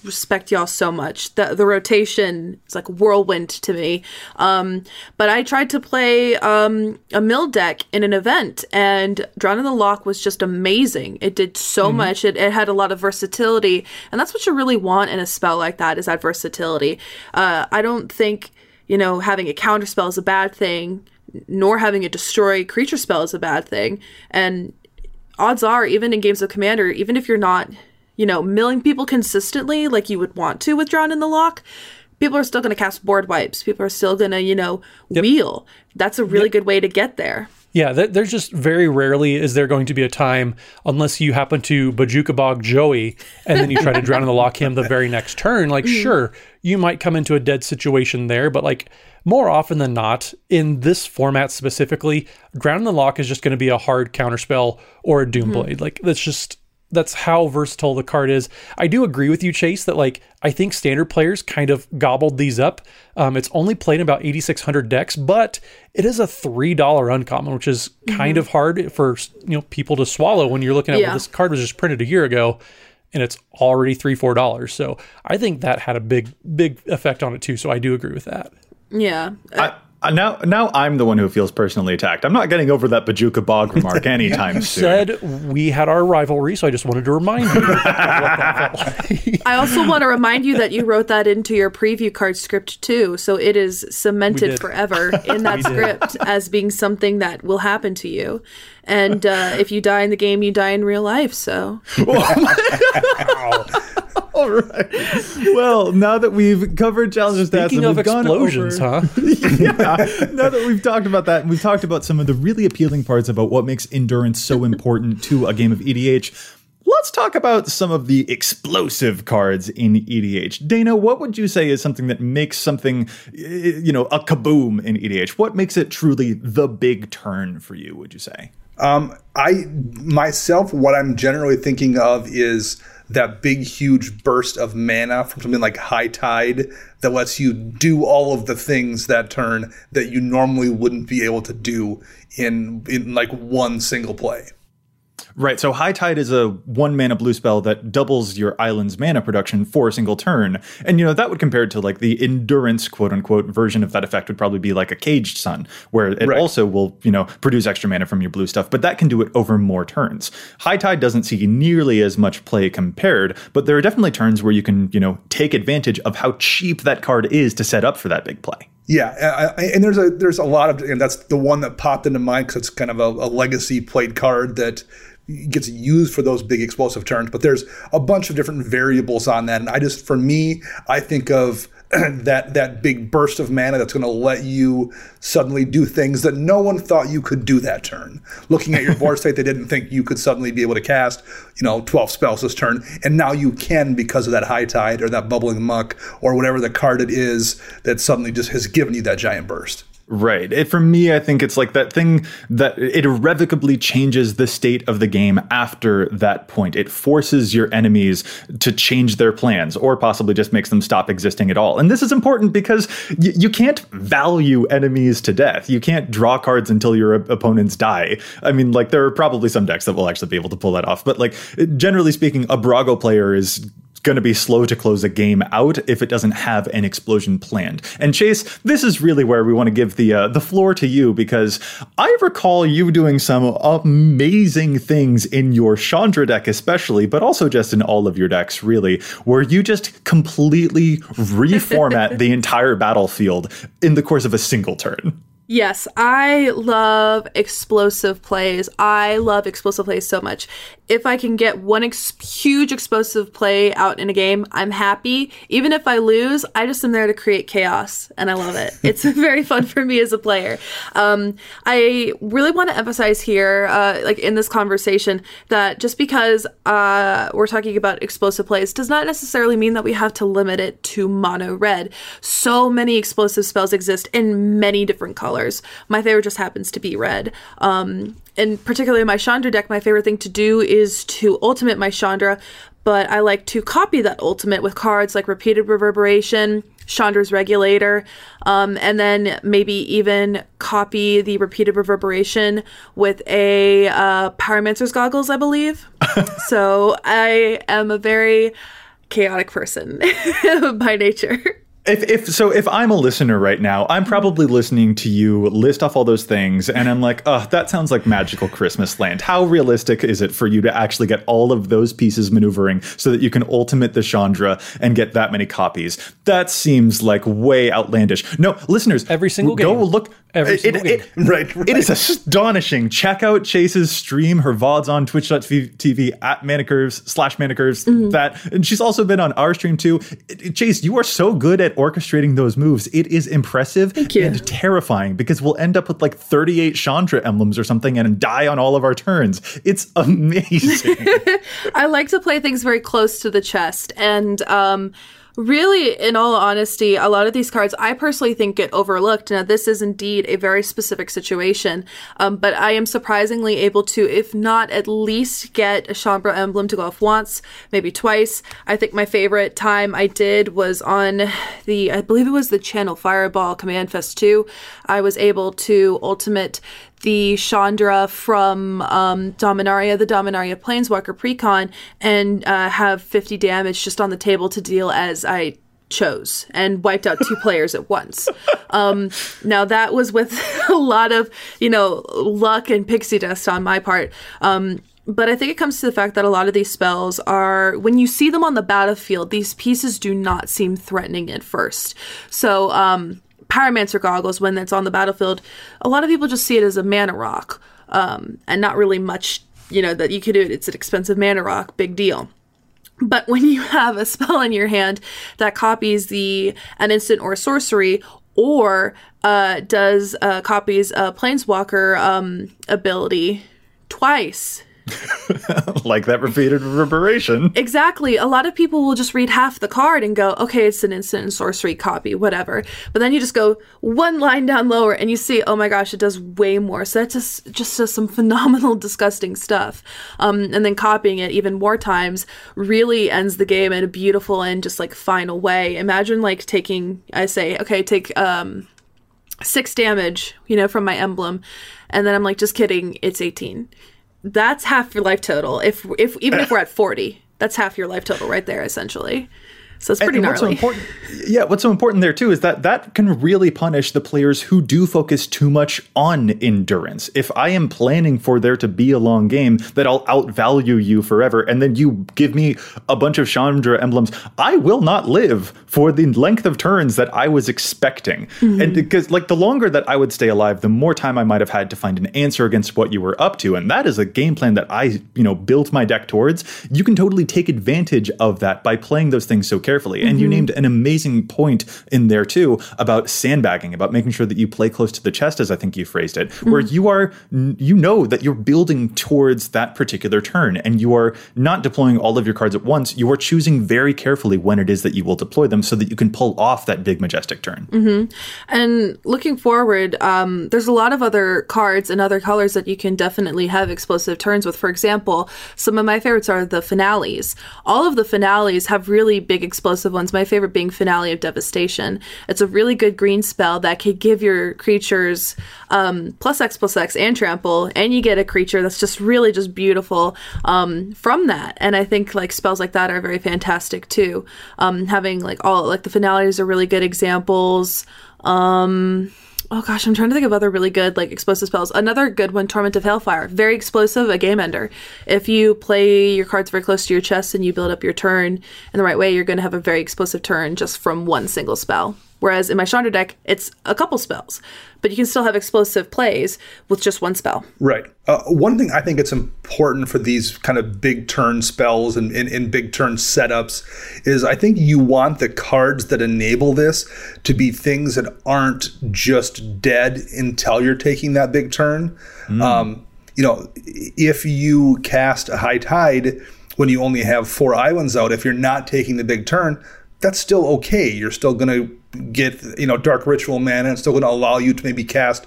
respect y'all so much. The the rotation is like whirlwind to me. Um, but I tried to play um, a mill deck in an event, and Drown in the Loch was just amazing. It did so much. It, it had a lot of versatility, and that's what you really want in a spell like that is that versatility. Uh, I don't think you know having a counter spell is a bad thing, nor having a destroy creature spell is a bad thing, and odds are even in games of commander even if you're not you know milling people consistently like you would want to with Drown in the Loch people are still going to cast board wipes. People are still going to you know wheel. That's a really good way to get there. Yeah, th- there's just very rarely is there going to be a time, unless you happen to Bojuka Bog Joey and then you try to Drown in the Loch him the very next turn. Like, mm-hmm. sure, you might come into a dead situation there, but like more often than not, in this format specifically, Drown in the Loch is just going to be a hard counterspell or a doom mm-hmm. blade. Like, that's just that's how versatile the card is. I do agree with you, Chase, that like I think standard players kind of gobbled these up. Um, it's only played in about 8,600 decks, but it is a three dollar uncommon, which is kind of hard for you know people to swallow when you're looking at Yeah. well, this card was just printed a year ago, and it's already three four dollars. So I think that had a big big effect on it too. So I do agree with that. yeah I, I- now, now I'm the one who feels personally attacked. I'm not getting over that Bojuka Bog remark anytime soon. Said we had our rivalry, so I just wanted to remind you. what that felt like. i also want to remind you that you wrote that into your preview card script too so it is cemented forever in that script as being something that will happen to you and uh, if you die in the game you die in real life so All right. Well, now that we've covered challenges, stats Speaking and of we've gone explosions, over- huh? yeah. Now that we've talked about that, and we've talked about some of the really appealing parts about what makes endurance so important to a game of EDH. Let's talk about some of the explosive cards in EDH. Dana, what would you say is something that makes something, you know, a kaboom in EDH? What makes it truly the big turn for you, would you say? Um, I myself, what I'm generally thinking of is that big, huge burst of mana from something like High Tide that lets you do all of the things that turn that you normally wouldn't be able to do in in like one single play. Right. So High Tide is a one mana blue spell that doubles your island's mana production for a single turn. And, you know, that would compare to like the endurance, quote unquote, version of that effect would probably be like a Caged Sun, where it Right. also will, you know, produce extra mana from your blue stuff, but that can do it over more turns. High Tide doesn't see nearly as much play compared, but there are definitely turns where you can, you know, take advantage of how cheap that card is to set up for that big play. Yeah, I- and there's a there's a lot of, and that's the one that popped into mind because it's kind of a, a legacy played card that gets used for those big explosive turns. But there's a bunch of different variables on that, and I just for me, I think of that that big burst of mana that's going to let you suddenly do things that no one thought you could do that turn. Looking at your board state, they didn't think you could suddenly be able to cast, you know, 12 spells this turn, and now you can because of that high tide or that bubbling muck or whatever the card it is that suddenly just has given you that giant burst. Right. It, for me, I think it's like that thing that it irrevocably changes the state of the game after that point. It forces your enemies to change their plans or possibly just makes them stop existing at all. And this is important because y- you can't value enemies to death. You can't draw cards until your opponents die. I mean, like, there are probably some decks that will actually be able to pull that off. But, like, generally speaking, a Brago player is going to be slow to close a game out if it doesn't have an explosion planned. And Chase, this is really where we want to give the uh, the floor to you because I recall you doing some amazing things in your Chandra deck, especially, but also just in all of your decks, really, where you just completely reformat the entire battlefield in the course of a single turn. Yes, I love explosive plays. I love explosive plays so much. If I can get one ex- huge explosive play out in a game, I'm happy. Even if I lose, I just am there to create chaos, and I love it. it's very fun for me as a player. Um, I really want to emphasize here, uh, like in this conversation, that just because uh, we're talking about explosive plays does not necessarily mean that we have to limit it to mono red. So many explosive spells exist in many different colors colors. My favorite just happens to be red. Um, and particularly my Chandra deck, my favorite thing to do is to ultimate my Chandra, but I like to copy that ultimate with cards like Repeated Reverberation, Chandra's Regulator, um, and then maybe even copy the Repeated Reverberation with a uh, Pyromancer's Goggles, I believe. so I am a very chaotic person by nature. If, if so, if I'm a listener right now, I'm probably listening to you list off all those things, and I'm like, oh, that sounds like magical Christmas land. How realistic is it for you to actually get all of those pieces maneuvering so that you can ultimate the Chandra and get that many copies? That seems like way outlandish. No, listeners, every single go game. look. Every it, single it, game. It, right, right. It is astonishing. Check out Chase's stream. Her VODs on twitch.tv at manacurves slash manacurves. Mm-hmm. That and she's also been on our stream too. Chase, you are so good at orchestrating those moves. It is impressive and terrifying because we'll end up with like 38 Chandra emblems or something and die on all of our turns. It's amazing. I like to play things very close to the chest and um really, in all honesty, a lot of these cards I personally think get overlooked. Now, this is indeed a very specific situation, um, but I am surprisingly able to, if not at least get a Chandra emblem to go off once, maybe twice. I think my favorite time I did was on the, I believe it was the Channel Fireball Command Fest 2. I was able to ultimate the Chandra from um, Dominaria, the Dominaria Planeswalker Precon, and uh, have 50 damage just on the table to deal as I chose and wiped out two players at once. Um, now that was with a lot of, you know, luck and pixie dust on my part. Um, but I think it comes to the fact that a lot of these spells are, when you see them on the battlefield, these pieces do not seem threatening at first. So, um, Pyromancer goggles when it's on the battlefield, a lot of people just see it as a mana rock, um, and not really much, you know, that you could do it. It's an expensive mana rock, big deal. But when you have a spell in your hand that copies the an instant or sorcery, or uh, does uh, copies a planeswalker um, ability twice like that repeated reverberation. Exactly. A lot of people will just read half the card and go, okay, it's an instant and sorcery copy, whatever. But then you just go one line down lower and you see, oh my gosh, it does way more. So that just just some phenomenal, disgusting stuff. Um, and then copying it even more times really ends the game in a beautiful and just like final way. Imagine like taking, I say, okay, take um six damage, you know, from my emblem, and then I'm like, just kidding, it's 18 that's half your life total. If if even if we're at 40, that's half your life total right there essentially. So it's pretty and what's so important, yeah, what's so important there too is that that can really punish the players who do focus too much on endurance. If I am planning for there to be a long game, that I'll outvalue you forever, and then you give me a bunch of Chandra emblems, I will not live for the length of turns that I was expecting. Mm-hmm. And because like the longer that I would stay alive, the more time I might have had to find an answer against what you were up to. And that is a game plan that I, you know, built my deck towards. You can totally take advantage of that by playing those things so carefully. And you mm-hmm. named an amazing point in there too about sandbagging, about making sure that you play close to the chest, as I think you phrased it, where mm-hmm. you are, you know that you're building towards that particular turn and you are not deploying all of your cards at once. You are choosing very carefully when it is that you will deploy them so that you can pull off that big majestic turn. Mm-hmm. And looking forward, um, there's a lot of other cards and other colors that you can definitely have explosive turns with. For example, some of my favorites are the finales. All of the finales have really big explosive ones. My favorite being Finale of Devastation. It's a really good green spell that can give your creatures um, plus X plus X and trample, and you get a creature that's just really just beautiful um, from that. And I think like spells like that are very fantastic too. Um, having like all like the finales are really good examples. Um, oh gosh, I'm trying to think of other really good like explosive spells. Another good one, Torment of Hellfire, very explosive, a game ender. If you play your cards very close to your chest and you build up your turn in the right way, you're going to have a very explosive turn just from one single spell. Whereas in my Chandra deck, it's a couple spells, but you can still have explosive plays with just one spell. Right. Uh, one thing I think it's important for these kind of big turn spells and, and, and big turn setups is I think you want the cards that enable this to be things that aren't just dead until you're taking that big turn. Um, you know, if you cast a high tide when you only have four islands out, if you're not taking the big turn, that's still okay. You're still going to get, you know, dark ritual mana. It's still going to allow you to maybe cast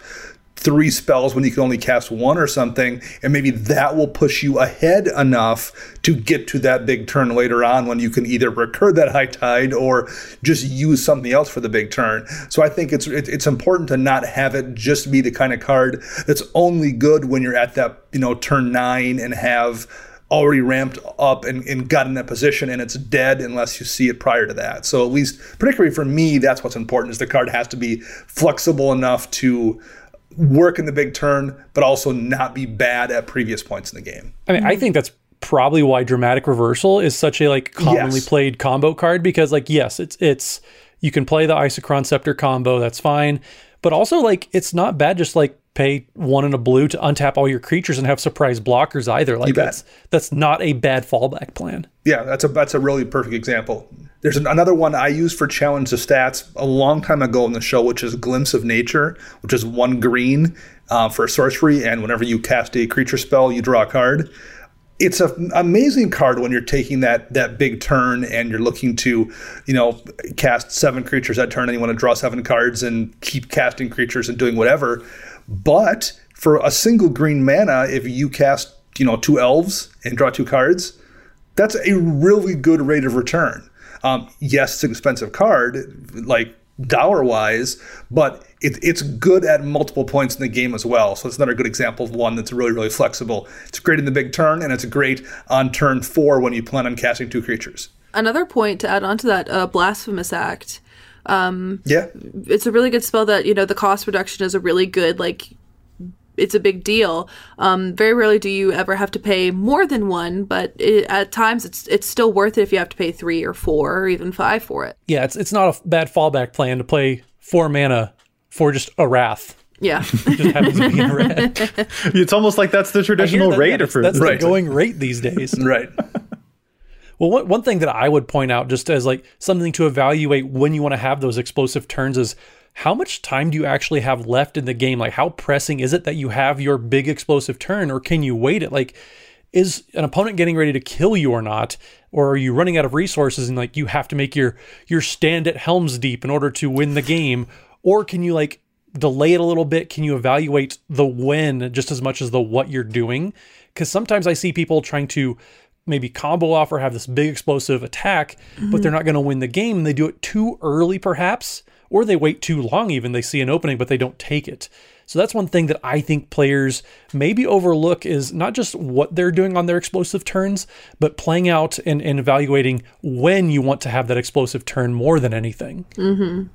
three spells when you can only cast one or something. And maybe that will push you ahead enough to get to that big turn later on when you can either recur that high tide or just use something else for the big turn. So I think it's it, it's important to not have it just be the kind of card that's only good when you're at that, you know, turn nine and have already ramped up and, and got in that position and it's dead unless you see it prior to that. So at least particularly for me, that's what's important is the card has to be flexible enough to work in the big turn, but also not be bad at previous points in the game. I mean, I mm-hmm. think that's probably why dramatic reversal is such a like commonly Yes. played combo card because like yes, it's it's you can play the Isochron Scepter combo, that's fine. But also like it's not bad just like pay one and a blue to untap all your creatures and have surprise blockers either. Like that's that's not a bad fallback plan. Yeah, that's a that's a really perfect example. There's an, another one I used for challenge the stats a long time ago in the show, which is Glimpse of Nature, which is one green uh, for sorcery, and whenever you cast a creature spell, you draw a card. It's an amazing card when you're taking that that big turn and you're looking to, you know, cast seven creatures that turn, and you want to draw seven cards and keep casting creatures and doing whatever. But for a single green mana, if you cast, you know, two elves and draw two cards, that's a really good rate of return. Um, yes, it's an expensive card, like dollar wise, but it, it's good at multiple points in the game as well. So it's another good example of one that's really, really flexible. It's great in the big turn, and it's great on turn four when you plan on casting two creatures. Another point to add on to that, uh, Blasphemous Act. Yeah, it's a really good spell that you know the cost reduction is a really good like it's a big deal um, very rarely do you ever have to pay more than one but it, at times it's it's still worth it if you have to pay three or four or even five for it Yeah, it's it's not a bad fallback plan to play four mana for just a wrath. yeah It just happens to be in red. It's almost like that's the traditional that- rate yeah, that's, for that's Right. the going rate these days. right. Well, one, one thing that I would point out just as like something to evaluate when you want to have those explosive turns is how much time do you actually have left in the game? Like, how pressing is it that you have your big explosive turn, or can you wait it? Like, is an opponent getting ready to kill you or not? Or are you running out of resources and like you have to make your your stand at Helm's Deep in order to win the game? Or can you like delay it a little bit? Can you evaluate the when just as much as the what you're doing? Because sometimes I see people trying to maybe combo off or have this big explosive attack, but they're not going to win the game. They do it too early, perhaps, or they wait too long, even they see an opening, but they don't take it. So that's one thing that I think players maybe overlook is not just what they're doing on their explosive turns, but playing out and, and evaluating when you want to have that explosive turn more than anything. Mm-hmm.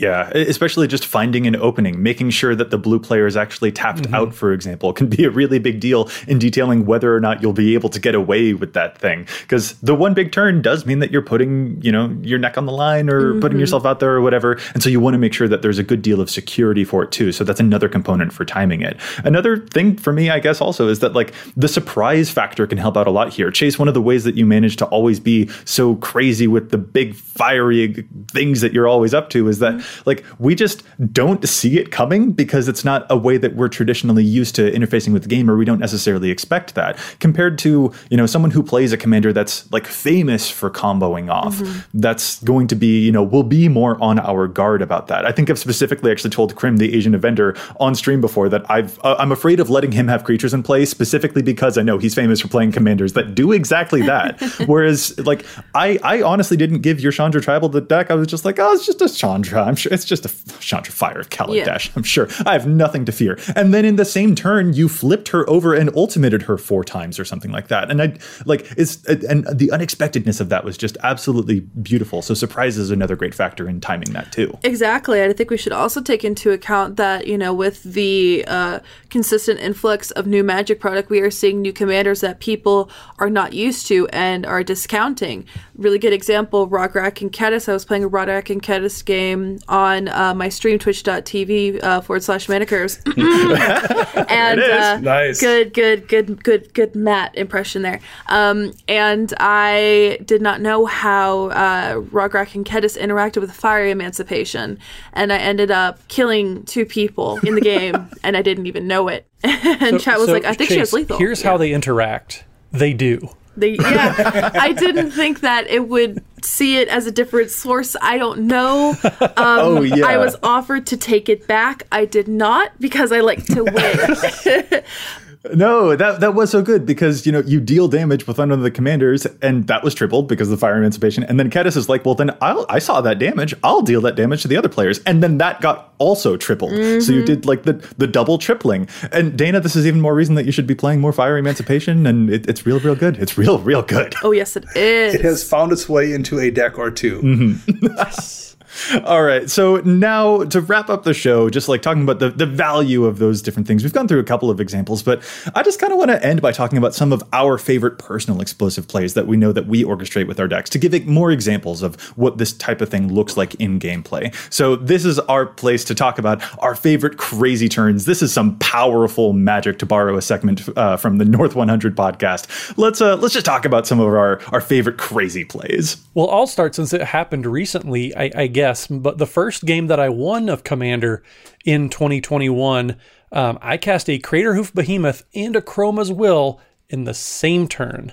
Yeah, especially just finding an opening, making sure that the blue player is actually tapped mm-hmm. out, for example, can be a really big deal in detailing whether or not you'll be able to get away with that thing. Because the one big turn does mean that you're putting, you know, your neck on the line or mm-hmm. putting yourself out there or whatever. And so you want to make sure that there's a good deal of security for it too. So that's another component for timing it. Another thing for me, I guess, also is that like the surprise factor can help out a lot here. Chase, one of the ways that you manage to always be so crazy with the big fiery things that you're always up to is that like we just don't see it coming because it's not a way that we're traditionally used to interfacing with the game or we don't necessarily expect that. Compared to you know someone who plays a commander that's like famous for comboing off mm-hmm. that's going to be you know we'll be more on our guard about that. I think i've specifically actually told krim the asian vendor on stream before that i've uh, i'm afraid of letting him have creatures in play specifically because i know he's famous for playing commanders that do exactly that. Whereas like i i honestly didn't give your chandra tribal the deck. I was just like oh it's just a chandra i'm sure it's just a Chandra Fire of Kaladesh. Yeah. I'm sure I have nothing to fear. And then in the same turn, you flipped her over and ultimated her four times or something like that. And I like it's and the unexpectedness of that was just absolutely beautiful. So surprise is another great factor in timing that too. Exactly. I think we should also take into account that you know with the uh, consistent influx of new Magic product, we are seeing new commanders that people are not used to and are discounting. Really good example: Rograkh and Kediss. I was playing a Rograkh and Kediss game on uh, my stream twitch.tv uh, forward slash manicures. and uh, nice. good, good, good, good, good Matt impression there. Um, and I did not know how uh, Rograkh and Kediss interacted with Fiery Emancipation. And I ended up killing two people in the game, and I didn't even know it. and so, chat was so like, I think Chase, she has lethal. Here's yeah. how they interact. They do. They, yeah, I didn't think that it would see it as a different source. I don't know. Um, oh yeah. I was offered to take it back. I did not because I like to win. No, that that was so good because you know you deal damage with one of the commanders, and that was tripled because of the fire emancipation. And then Kediss is like, well, then I'll, I saw that damage. I'll deal that damage to the other players, and then that got also tripled. Mm-hmm. So you did like the the double tripling. And Dana, this is even more reason that you should be playing more fire emancipation, and it, it's real, real good. It's real, real good. Oh yes, it is. It has found its way into a deck or 2 mm-hmm. yes. All right. So now to wrap up the show, just like talking about the, the value of those different things, we've gone through a couple of examples, but I just kind of want to end by talking about some of our favorite personal explosive plays that we know that we orchestrate with our decks to give it more examples of what this type of thing looks like in gameplay. So this is our place to talk about our favorite crazy turns. This is some powerful magic to borrow a segment uh, from the North 100 podcast. Let's uh, let's just talk about some of our our favorite crazy plays. Well, I'll start since it happened recently. I, I guess yes, but the first game that I won of Commander in 2021, um, I cast a Craterhoof Behemoth and a Chroma's Will in the same turn.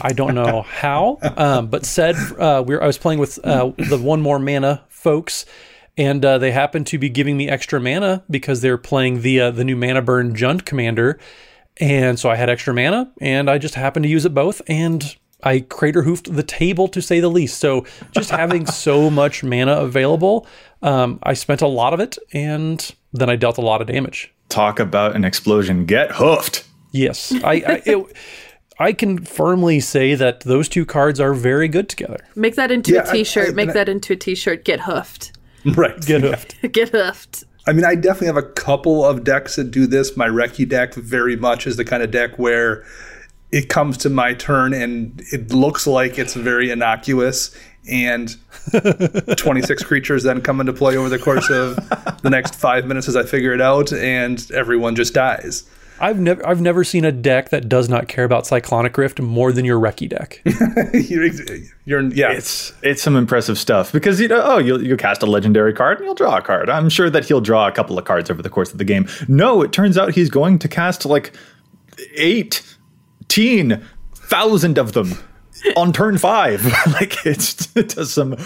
I don't know how, um, but said uh, we I was playing with uh, the one more mana folks, and uh, they happened to be giving me extra mana because they're playing the uh, the new mana burn Jund commander, and so I had extra mana, and I just happened to use it both, and I crater hoofed the table to say the least. So just having so much mana available, um, I spent a lot of it, and then I dealt a lot of damage. Talk about an explosion! Get hoofed. Yes, I. I, it, I can firmly say that those two cards are very good together. Make that into yeah, a T-shirt. I, I, Make that into a T-shirt. Get hoofed. Right. Get hoofed. Get hoofed. I mean, I definitely have a couple of decks that do this. My Reki deck very much is the kind of deck where it comes to my turn and it looks like it's very innocuous and 26 creatures then come into play over the course of the next five minutes as I figure it out, and everyone just dies. I've never I've never seen a deck that does not care about Cyclonic Rift more than your Reki deck. you're, you're, yeah, it's it's some impressive stuff because you know oh you'll you cast a legendary card and you'll draw a card. I'm sure that he'll draw a couple of cards over the course of the game. No, it turns out he's going to cast like eight 15,000 of them on turn five. like it does some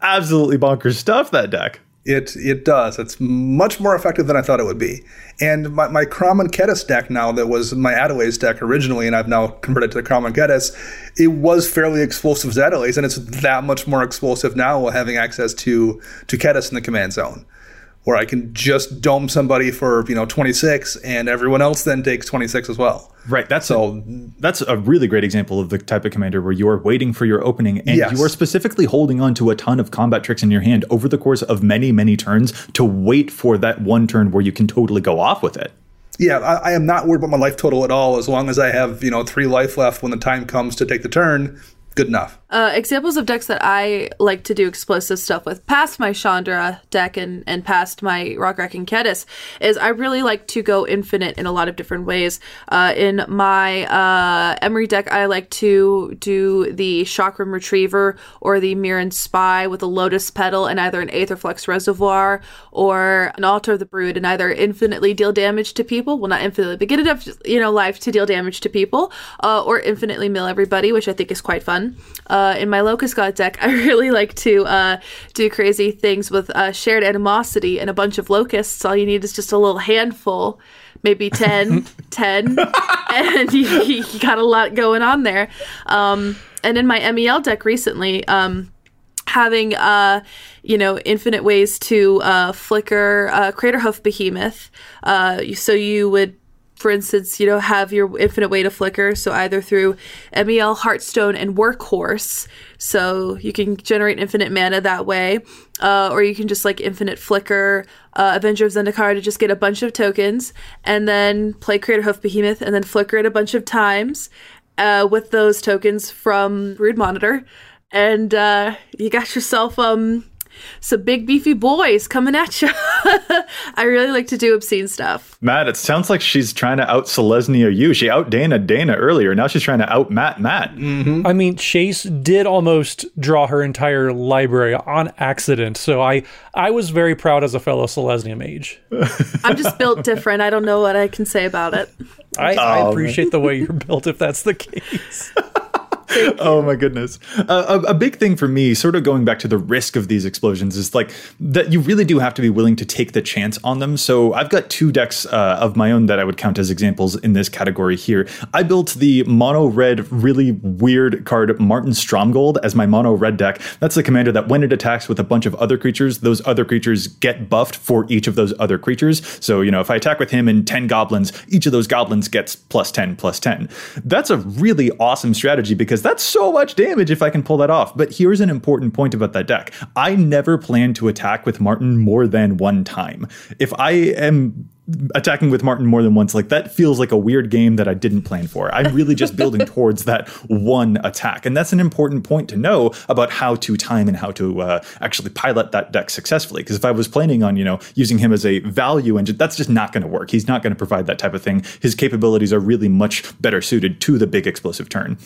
absolutely bonkers stuff, that deck. It it does. It's much more effective than I thought it would be. And my, my Crom and Kediss deck now that was my Adeliz deck originally, and I've now converted to the Crom and Kediss, it was fairly explosive as and it's that much more explosive now having access to to Kediss in the command zone where I can just dome somebody for you know 26, and everyone else then takes 26 as well. Right. That's so. A, that's a really great example of the type of commander where you are waiting for your opening, and yes. you are specifically holding on to a ton of combat tricks in your hand over the course of many, many turns to wait for that one turn where you can totally go off with it. Yeah, I, I am not worried about my life total at all. As long as I have you know three life left when the time comes to take the turn, good enough. Uh, examples of decks that I like to do explosive stuff with, past my Chandra deck and, and past my Rock and Kediss, is I really like to go infinite in a lot of different ways. Uh, in my uh, Emry deck, I like to do the Chakram Retriever or the Mirran Spy with a Lotus Petal and either an Aetherflux Reservoir or an Altar of the Brood and either infinitely deal damage to people, well, not infinitely, but get enough you know life to deal damage to people, uh, or infinitely mill everybody, which I think is quite fun. Uh, in my Locust God deck, I really like to uh, do crazy things with uh, shared animosity and a bunch of locusts. All you need is just a little handful, maybe 10, 10, and you, you, got a lot going on there. Um, and in my MEL deck recently, um, having uh you know infinite ways to uh flicker uh craterhoof behemoth uh so you would for instance, you know, have your infinite way to flicker. So either through MEL, Heartstone, and Workhorse. So you can generate infinite mana that way. Uh, or you can just like infinite flicker uh, Avenger of Zendikar to just get a bunch of tokens and then play Craterhoof Behemoth and then flicker it a bunch of times uh, with those tokens from Rude Monitor. And uh, you got yourself um some big beefy boys coming at you. I really like to do obscene stuff. Matt, it sounds like she's trying to out Selesnya you. She out Dana Dana earlier. Now she's trying to out Matt Matt. Mm-hmm. I mean, Chase did almost draw her entire library on accident. So I I was very proud as a fellow Selesnya mage. I'm just built different. I don't know what I can say about it. I, oh, I appreciate man. the way you're built if that's the case. oh my goodness. Uh, a, a, big thing for me, sort of going back to the risk of these explosions, is like that you really do have to be willing to take the chance on them. So I've got two decks uh, of my own that I would count as examples in this category here. I built the mono red, really weird card Marton Stromgald as my mono red deck. That's the commander that when it attacks with a bunch of other creatures, those other creatures get buffed for each of those other creatures. So, you know, if I attack with him and 10 goblins, each of those goblins gets plus 10, plus 10. That's a really awesome strategy because because that's so much damage if I can pull that off. But here's an important point about that deck I never plan to attack with Marton more than one time. If I am attacking with Marton more than once, like that feels like a weird game that I didn't plan for. I'm really just building towards that one attack. And that's an important point to know about how to time and how to uh, actually pilot that deck successfully. Because if I was planning on, you know, using him as a value engine, that's just not going to work. He's not going to provide that type of thing. His capabilities are really much better suited to the big explosive turn.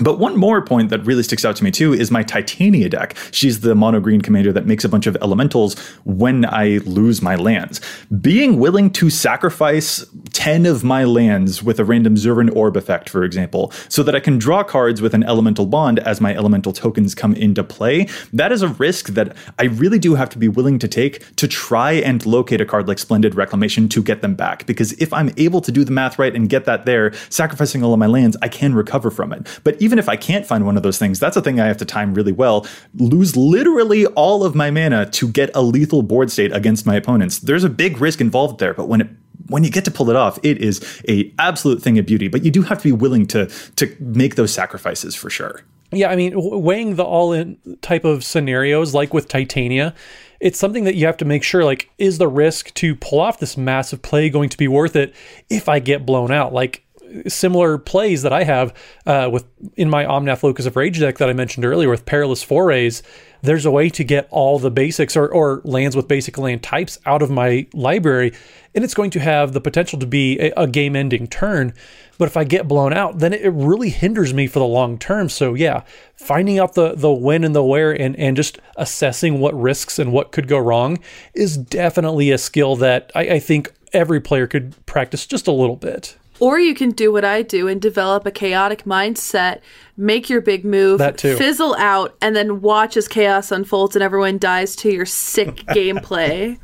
But one more point that really sticks out to me too is my Titania deck. She's the mono green commander that makes a bunch of elementals when I lose my lands. Being willing to sacrifice 10 of my lands with a random Zuran Orb effect, for example, so that I can draw cards with an elemental bond as my elemental tokens come into play, that is a risk that I really do have to be willing to take to try and locate a card like Splendid Reclamation to get them back. Because if I'm able to do the math right and get that there, sacrificing all of my lands, I can recover from it. But even if I can't find one of those things, that's a thing I have to time really well. Lose literally all of my mana to get a lethal board state against my opponents. There's a big risk involved there, but when it when you get to pull it off, it is a absolute thing of beauty. But you do have to be willing to to make those sacrifices for sure. Yeah, I mean, weighing the all-in type of scenarios, like with Titania, it's something that you have to make sure like is the risk to pull off this massive play going to be worth it if I get blown out? Like similar plays that I have uh, with in my Omnath Locus of Rage deck that I mentioned earlier with Perilous Forays. There's a way to get all the basics or, or lands with basic land types out of my library, and it's going to have the potential to be a, a game ending turn. But if I get blown out, then it really hinders me for the long term. So yeah, finding out the the when and the where and and just assessing what risks and what could go wrong is definitely a skill that I, I think every player could practice just a little bit. Or you can do what I do and develop a chaotic mindset, make your big move, That too. fizzle out, and then watch as chaos unfolds and everyone dies to your sick gameplay.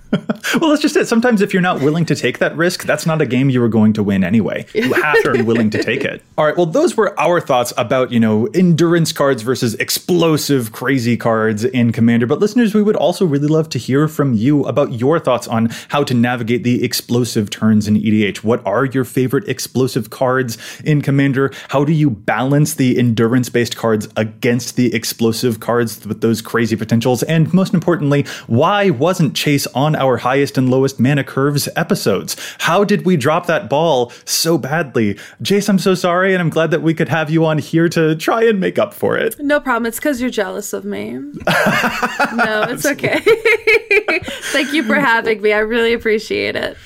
Well, that's just it. Sometimes if you're not willing to take that risk, that's not a game you were going to win anyway. You have to be willing to take it. All right. Well, those were our thoughts about, you know, endurance cards versus explosive, crazy cards in Commander. But listeners, we would also really love to hear from you about your thoughts on how to navigate the explosive turns in EDH. What are your favorite explosive cards in Commander? How do you balance the endurance based cards against the explosive cards with those crazy potentials? And most importantly, why wasn't Chase on our highest and lowest mana curves episodes? How did we drop that ball so badly? Jace, I'm so sorry, and I'm glad that we could have you on here to try and make up for it. No problem. It's because you're jealous of me. no, it's okay. Thank you for having me. I really appreciate it.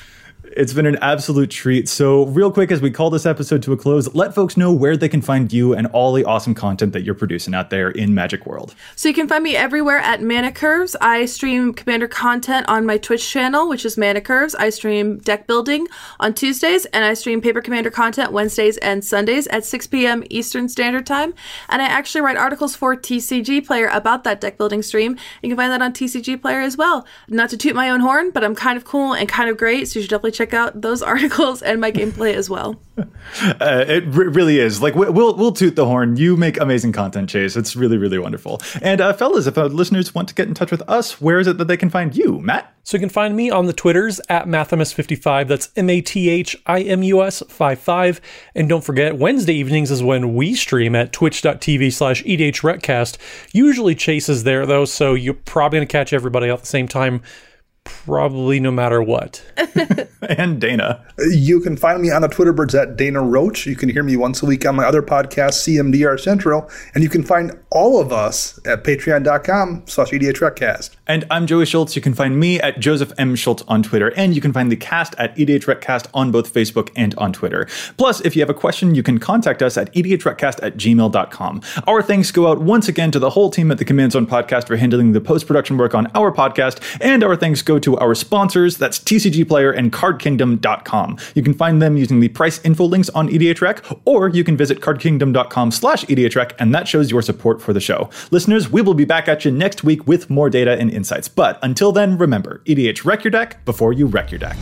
It's been an absolute treat. So, real quick, as we call this episode to a close, let folks know where they can find you and all the awesome content that you're producing out there in Magic World. So you can find me everywhere at Mana Curves. I stream Commander content on my Twitch channel, which is Mana Curves. I stream deck building on Tuesdays, and I stream Paper Commander content Wednesdays and Sundays at 6 p.m. Eastern Standard Time. And I actually write articles for TCG Player about that deck building stream. You can find that on TCG Player as well. Not to toot my own horn, but I'm kind of cool and kind of great, so you should definitely check out those articles and my gameplay as well. Uh, it re- really is. Like we- we'll we'll toot the horn. You make amazing content, Chase. It's really really wonderful. And uh, fellas, if uh, listeners want to get in touch with us, where is it that they can find you, Matt? So you can find me on the Twitters at Mathimus55. That's M A T H I M U S 55. And don't forget, Wednesday evenings is when we stream at twitch.tv slash E EDHRecast. Usually Chase is there though, so you're probably going to catch everybody at the same time, probably no matter what. And Dana. You can find me on the Twitter birds at Dana Roach. You can hear me once a week on my other podcast, CMDR Central. And you can find all of us at patreon.com slash E EDHRecast. And I'm Joey Schultz. You can find me at Joseph M. Schultz on Twitter, and you can find the cast at EDHRecast on both Facebook and on Twitter. Plus, if you have a question, you can contact us at EDHRecast at gmail.com. Our thanks go out once again to the whole team at the Command Zone podcast for handling the post production work on our podcast, and our thanks to our sponsors that's TCG Player and CardKingdom.com. You can find them using the price info links on EDHRec, or you can visit CardKingdom.com slash EDHRec, and that shows your support for the show. Listeners, we will be back at you next week with more data and insights. But until then, remember, EDH wreck your deck before you wreck your deck.